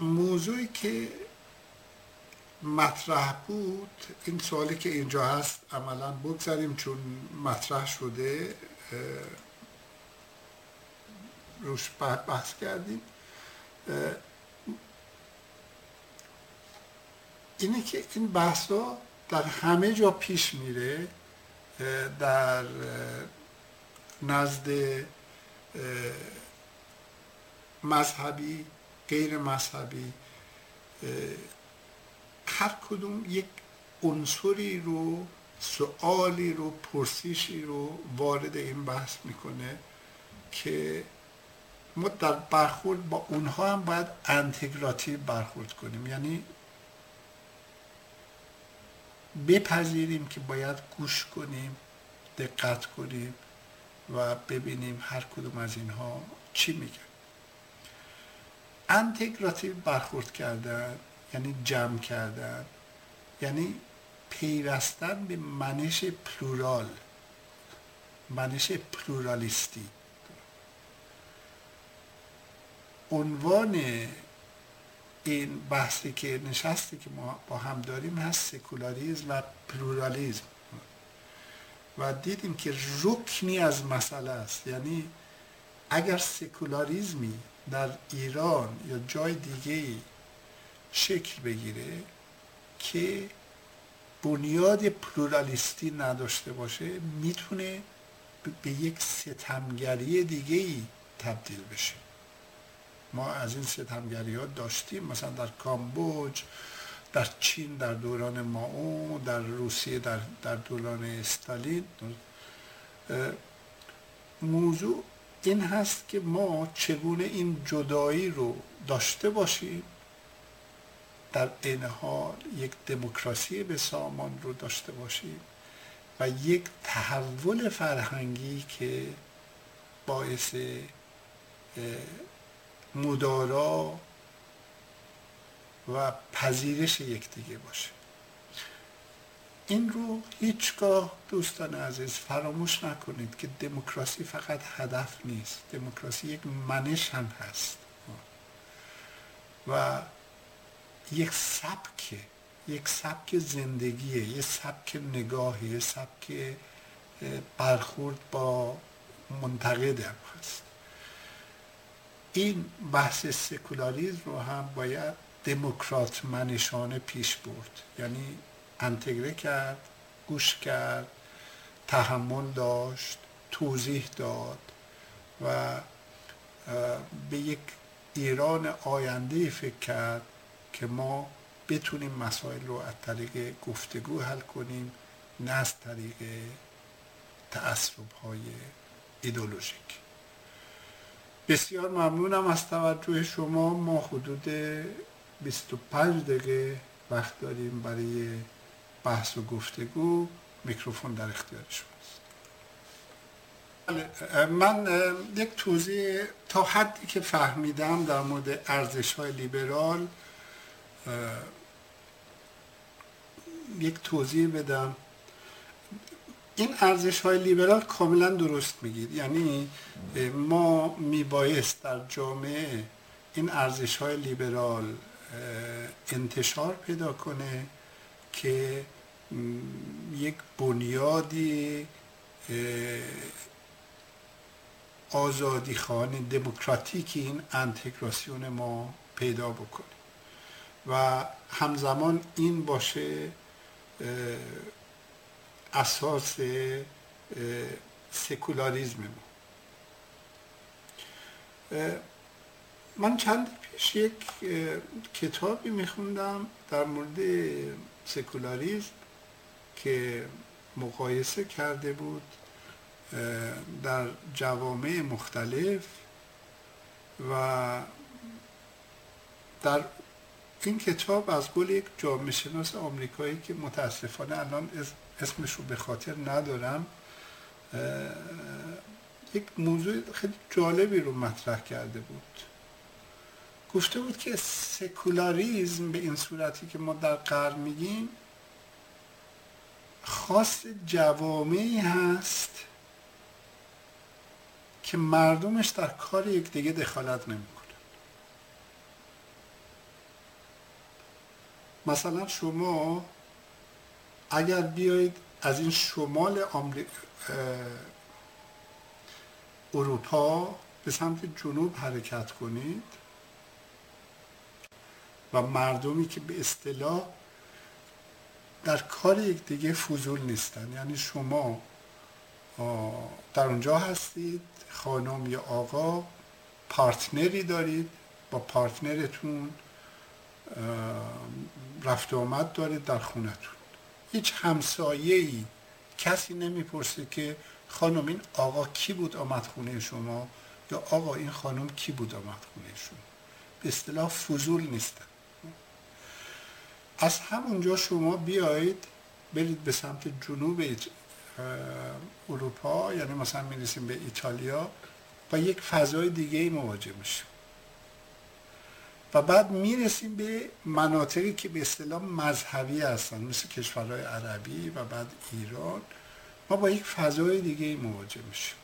A: موضوعی که مطرح بود این سوالی که اینجا هست عملا بگذاریم چون مطرح شده روش بحث کردیم. اینه که این بحث در همه جا پیش میره در نزد مذهبی غیر مذهبی هر کدوم یک عنصری رو سوالی رو پرسیشی رو وارد این بحث می‌کنه که ما در برخورد با اونها هم باید integrativ برخورد کنیم. یعنی بپذیریم که باید گوش کنیم دقت کنیم. و ببینیم هر کدوم از اینها چی میگن. integrativ برخورد کردن یعنی جمع کردن یعنی پیوستن به منش plural منش پلورالیستی. عنوان این بحثی که نشستی که ما با هم داریم هست سکولاریزم و پلورالیزم و دیدیم که رکنی از مسئله است. یعنی اگر سکولاریزمی در ایران یا جای دیگه شکل بگیره که بنیاد پلورالیستی نداشته باشه می‌تونه به یک ستمگری دیگه ای تبدیل بشه. ما از این ستمگری ها داشتیم مثلا در کامبوج در چین در دوران ماو در روسیه در, در دوران استالین. موضوع این هست که ما چگونه این جدایی رو داشته باشیم در این حال یک دموکراسی به سامان رو داشته باشیم و یک تحول فرهنگی که باعث مدارا و پذیرش یکدیگه باشه. این رو هیچگاه دوستان عزیز فراموش نکنید که دموکراسی فقط هدف نیست. دموکراسی یک منش هم هست. و یک سبک یک سبک زندگیه یک سبک نگاهی یک سبک برخورد با منتقد هم هست. این بحث سکولاریزم رو هم باید دموکرات منشانه پیش برد. یعنی انتگره کرد گوش کرد تحمل داشت توضیح داد و به یک ایران آینده فکر کرد که ما بتونیم مسائل رو از طریق گفتگو حل کنیم نه از طریق تعصب های ایدولوژیک بسیار ممنونم از توجه شما. ما حدود 25 دقیقه وقت داریم برای بحث و گفتگو. میکروفون در اختیار شماست بله، من یک توضیح تا حدی که فهمیدم در مورد ارزش های لیبرال یک توضیح بدم. این ارزش های لیبرال کاملا درست میگید. یعنی ما میبایست در جامعه این ارزش های لیبرال انتشار پیدا کنه که یک بنیادی آزادی خانه دموکراتیک این انتگراسیون ما پیدا بکنه. و همزمان این باشه اساس سکولاریزم ما. من چند پیش یک کتابی میخوندم در مورد سکولاریزم که مقایسه کرده بود در جوامع مختلف و در این کتاب از گل یک جامعه شناس آمریکایی که متاسفانه الان اسمش رو به خاطر ندارم یک موضوع خیلی جالبی رو مطرح کرده بود. گفته بود که سکولاریزم به این صورتی که ما در غرب میگیم خاص جوامعی هست که مردمش در کار یکدیگه دخالت نمی‌کنن. مثلا شما اگر بیایید از این شمال اروپا به سمت جنوب حرکت کنید و مردمی که به اصطلاح در کار یکدیگه فضول نیستن. یعنی شما در اونجا هستید خانم یا آقا پارتنری دارید با پارتنرتون رفت آمد دارید در خونتون. هیچ همسایه ای کسی نمی‌پرسه که خانم این آقا کی بود آمد خونه شما یا آقا این خانم کی بود آمد خونه شما. به اصطلاح فضول نیستن. از همونجا شما بیایید برید به سمت جنوب اروپا یعنی مثلا می‌رسیم به ایتالیا با یک فضای دیگه ای مواجه میشیم. و بعد می‌رسیم به مناطقی که به اصطلاح مذهبی هستن مثل کشورهای عربی و بعد ایران. ما با یک فضای دیگه ای مواجه میشیم.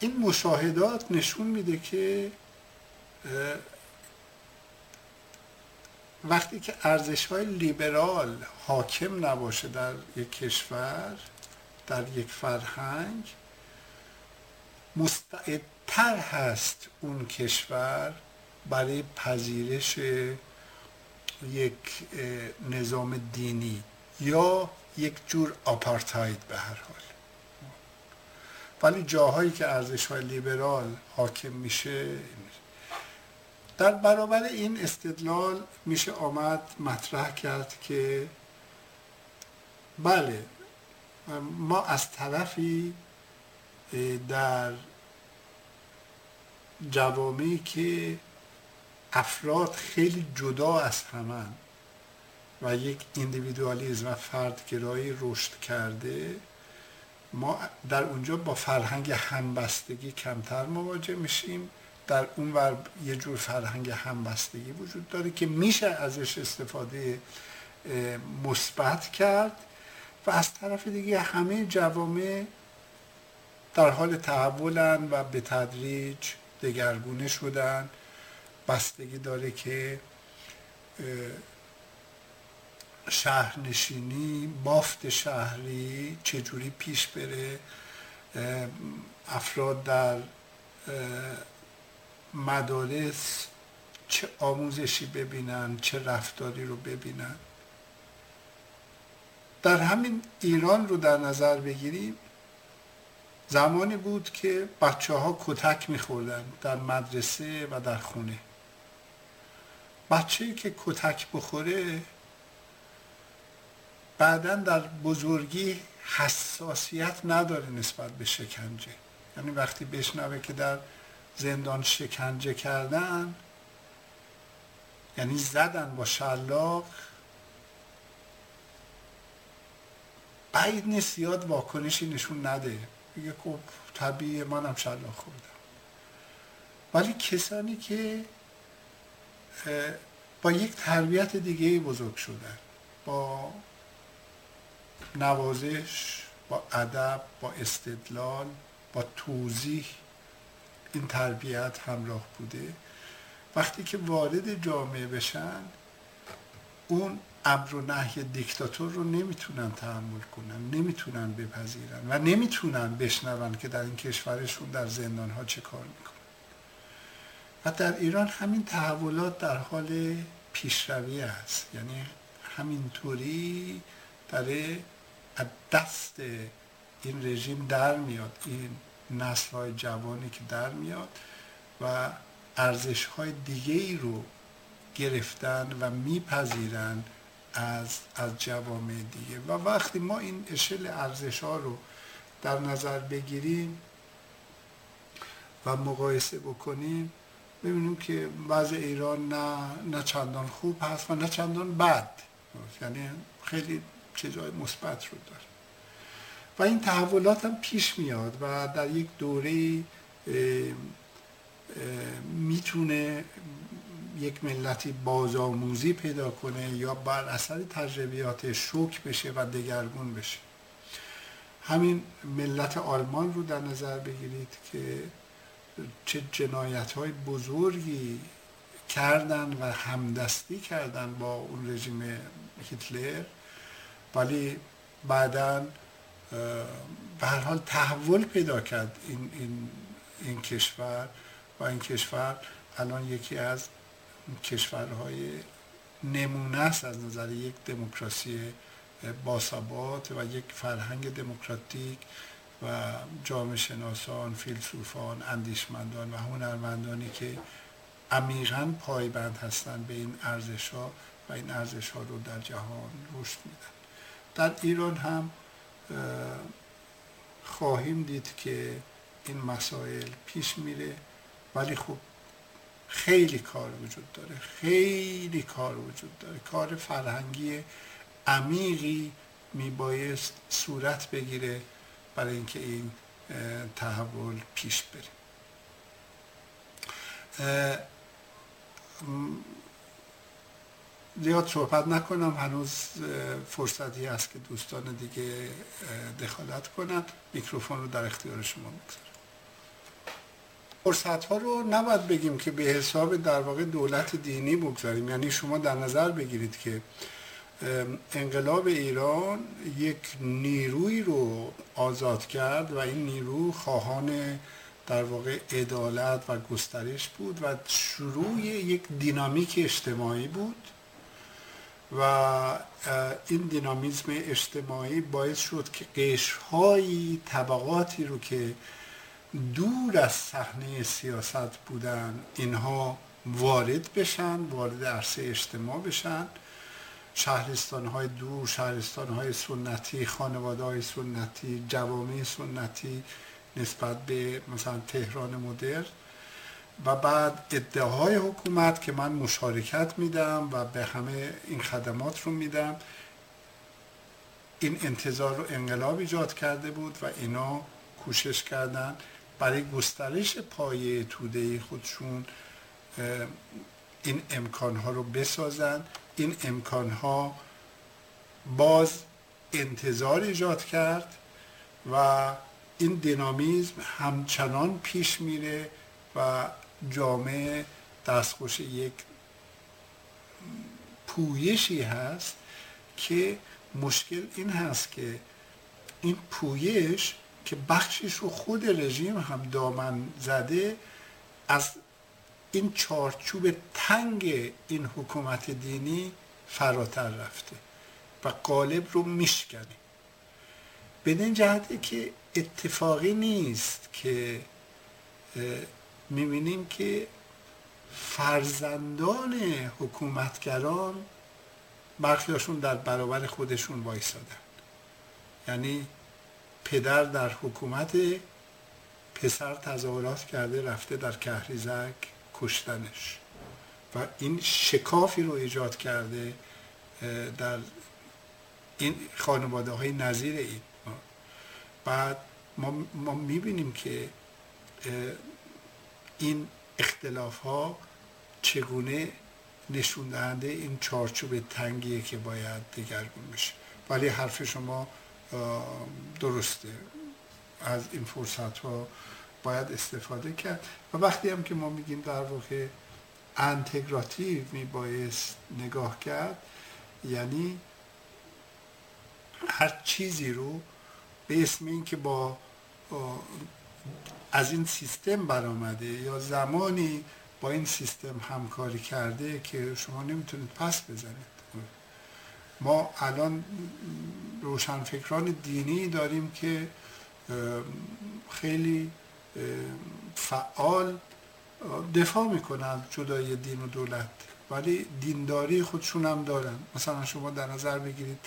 A: این مشاهدات نشون میده که وقتی که ارزش های لیبرال حاکم نباشه در یک کشور در یک فرهنگ مستعدتر هست اون کشور برای پذیرش یک نظام دینی یا یک جور آپارتاید به هر حال. ولی جاهایی که ارزش های لیبرال حاکم میشه در برابر این استدلال میشه آمد مطرح کرد که بله ما از طرفی در جوامعی که افراد خیلی جدا از همن و یک اندیویدوالیزم و فردگرایی رشد کرده ما در اونجا با فرهنگ همبستگی کمتر مواجه میشیم. در اون ور یه جور فرهنگ همبستگی وجود داره که میشه ازش استفاده مثبت کرد و از طرف دیگه همه جوامع در حال تحولن و به تدریج دگرگونه شدن. بستگی داره که شهرنشینی بافت شهری چجوری پیش بره. افراد در مدارس چه آموزشی ببینن چه رفتاری رو ببینن. در همین ایران رو در نظر بگیریم زمانی بود که بچه ها کتک میخوردن در مدرسه و در خونه. بچه که کتک بخوره بعدا در بزرگی حساسیت نداره نسبت به شکنجه. یعنی وقتی بشنوه که در زندان شکنجه کردن یعنی زدن با شلاق. بعید نیست یاد واکنشی نشون نده. بگه خب طبیعی منم شلاق خوردم. ولی کسانی که با یک تربیت دیگه بزرگ شدن با نوازش با ادب با استدلال با توضیح این تربیت همراه بوده. وقتی که وارد جامعه بشن اون امر و نهی دیکتاتور رو نمی‌تونن تحمل کنن نمی‌تونن بپذیرن و نمی‌تونن بشنون که در این کشورشون در زندان ها چه کار می‌کنن. و در ایران همین تحولات در حال پیشروی است. یعنی همینطوری داره از دست این رژیم در میاد. این نسل های جوانی که در میاد و ارزش های دیگه ای رو گرفتن و میپذیرن از, از جوامع دیگه. و وقتی ما این اشل ارزش ها رو در نظر بگیریم و مقایسه بکنیم ببینیم که وضع ایران نه, نه چندان خوب هست و نه چندان بد. یعنی خیلی چیزهای مثبت رو داره. و این تحولات هم پیش میاد و در یک دوره می‌تونه یک ملتی بازآموزی پیدا کنه یا بر اثر تجربیات شوک بشه و دگرگون بشه. همین ملت آلمان رو در نظر بگیرید که چه جنایت های بزرگی کردن و همدستی کردن با اون رژیم هیتلر ولی بعدا به هر حال تحول پیدا کرد این, این, این کشور و این کشور الان یکی از کشورهای نمونه است از نظر یک دموکراسی باثبات و یک فرهنگ دموکراتیک و جامعه شناسان، فیلسوفان، اندیشمندان و هنرمندانی که عمیقا پایبند هستند به این ارزش ها و این ارزش ها رو در جهان رشد میدن. در ایران هم خواهیم دید که این مسائل پیش میره ولی خب خیلی کار وجود داره خیلی کار وجود داره. کار فرهنگی عمیقی میبایست صورت بگیره برای اینکه این تحول پیش بره. زیاد صحبت نکنم. هنوز فرصتی هست که دوستان دیگه دخالت کنن میکروفون رو در اختیار شما می‌گذارم. فرصت ها رو نباید بگیم که به حساب در واقع دولت دینی بگذاریم. یعنی شما در نظر بگیرید که انقلاب ایران یک نیروی رو آزاد کرد و این نیرو خواهان در واقع عدالت و گسترش بود و شروع یک دینامیک اجتماعی بود. و این دینامیزم اجتماعی باعث شد که قشرهایی طبقاتی رو که دور از صحنه سیاست بودن اینها وارد بشن وارد عرصه اجتماع بشن. شهرستان های دور شهرستان های سنتی خانواده های سنتی جوامع سنتی نسبت به مثلا تهران مدرن و بعد ادعاهای حکومت که من مشارکت میدم و به همه این خدمات رو میدم این انتظار رو انقلاب ایجاد کرده بود و اینا کوشش کردن. برای گسترش پایه توده خودشون این امکانها رو بسازن. این امکانها باز انتظار ایجاد کرد و این دینامیزم همچنان پیش میره و جامعه دستخوش یک پویشی هست که مشکل این هست که این پویش که بخشش رو خود رژیم هم دامن زده از این چارچوب تنگ این حکومت دینی فراتر رفته و قالب رو میشکنه. به این جهته که اتفاقی نیست که می‌بینیم که فرزندان حکومتگران برخیاشون در برابر خودشون وایسادن. یعنی پدر در حکومت پسر تظاهرات کرده رفته در کهریزک کشتنش. و این شکافی رو ایجاد کرده در این خانواده های نظیر این. بعد ما, ما می‌بینیم که این اختلاف ها چگونه نشون دهنده این چارچوب تنگیه که باید دگرگون بشه؟ ولی حرف شما درسته. از این فرصت ها باید استفاده کرد. و وقتی هم که ما میگیم در واقع انتگراتیو میبایست نگاه کرد یعنی هر چیزی رو به اسم این که با از این سیستم برآمده یا زمانی با این سیستم همکاری کرده که شما نمی‌تونید پس بزنید؟ ما الان روشنفکران دینی داریم که خیلی فعال دفاع می‌کنن جدای دین و دولت ولی دینداری خودشون هم دارن. مثلا شما در نظر بگیرید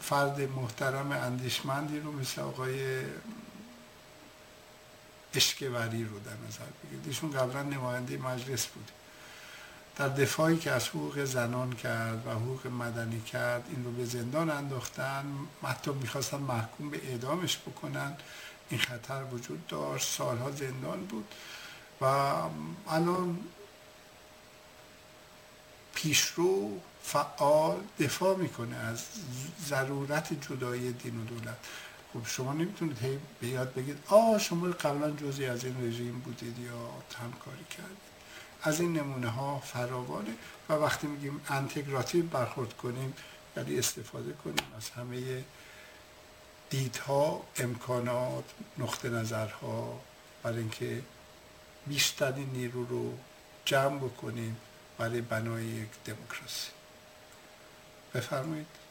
A: فرد محترم اندیشمندی رو مثل آقای اشکوری رو در نظر بگیرید. ایشون قبلا نماینده مجلس بود. در دفاعی که از حقوق زنان کرد و حقوق مدنی کرد این رو به زندان انداختن حتی می‌خواستن محکوم به اعدامش بکنن. این خطر وجود داشت. سالها زندان بود. و الان پیشرو فعال دفاع می‌کنه از ضرورت جدای دین و دولت. خب شما نمی‌تونید هی به یاد بگید آه شما قبلا جزی از این رژیم بودید یا همکاری کردید. از این نمونه ها فراوانه و وقتی میگیم انتگراتیو برخورد کنیم یعنی استفاده کنیم از همه دیدها امکانات نقطه نظرها برای اینکه بیشترین نیرو رو جمع بکنیم برای بنای یک دموکراسی. بفرمایید.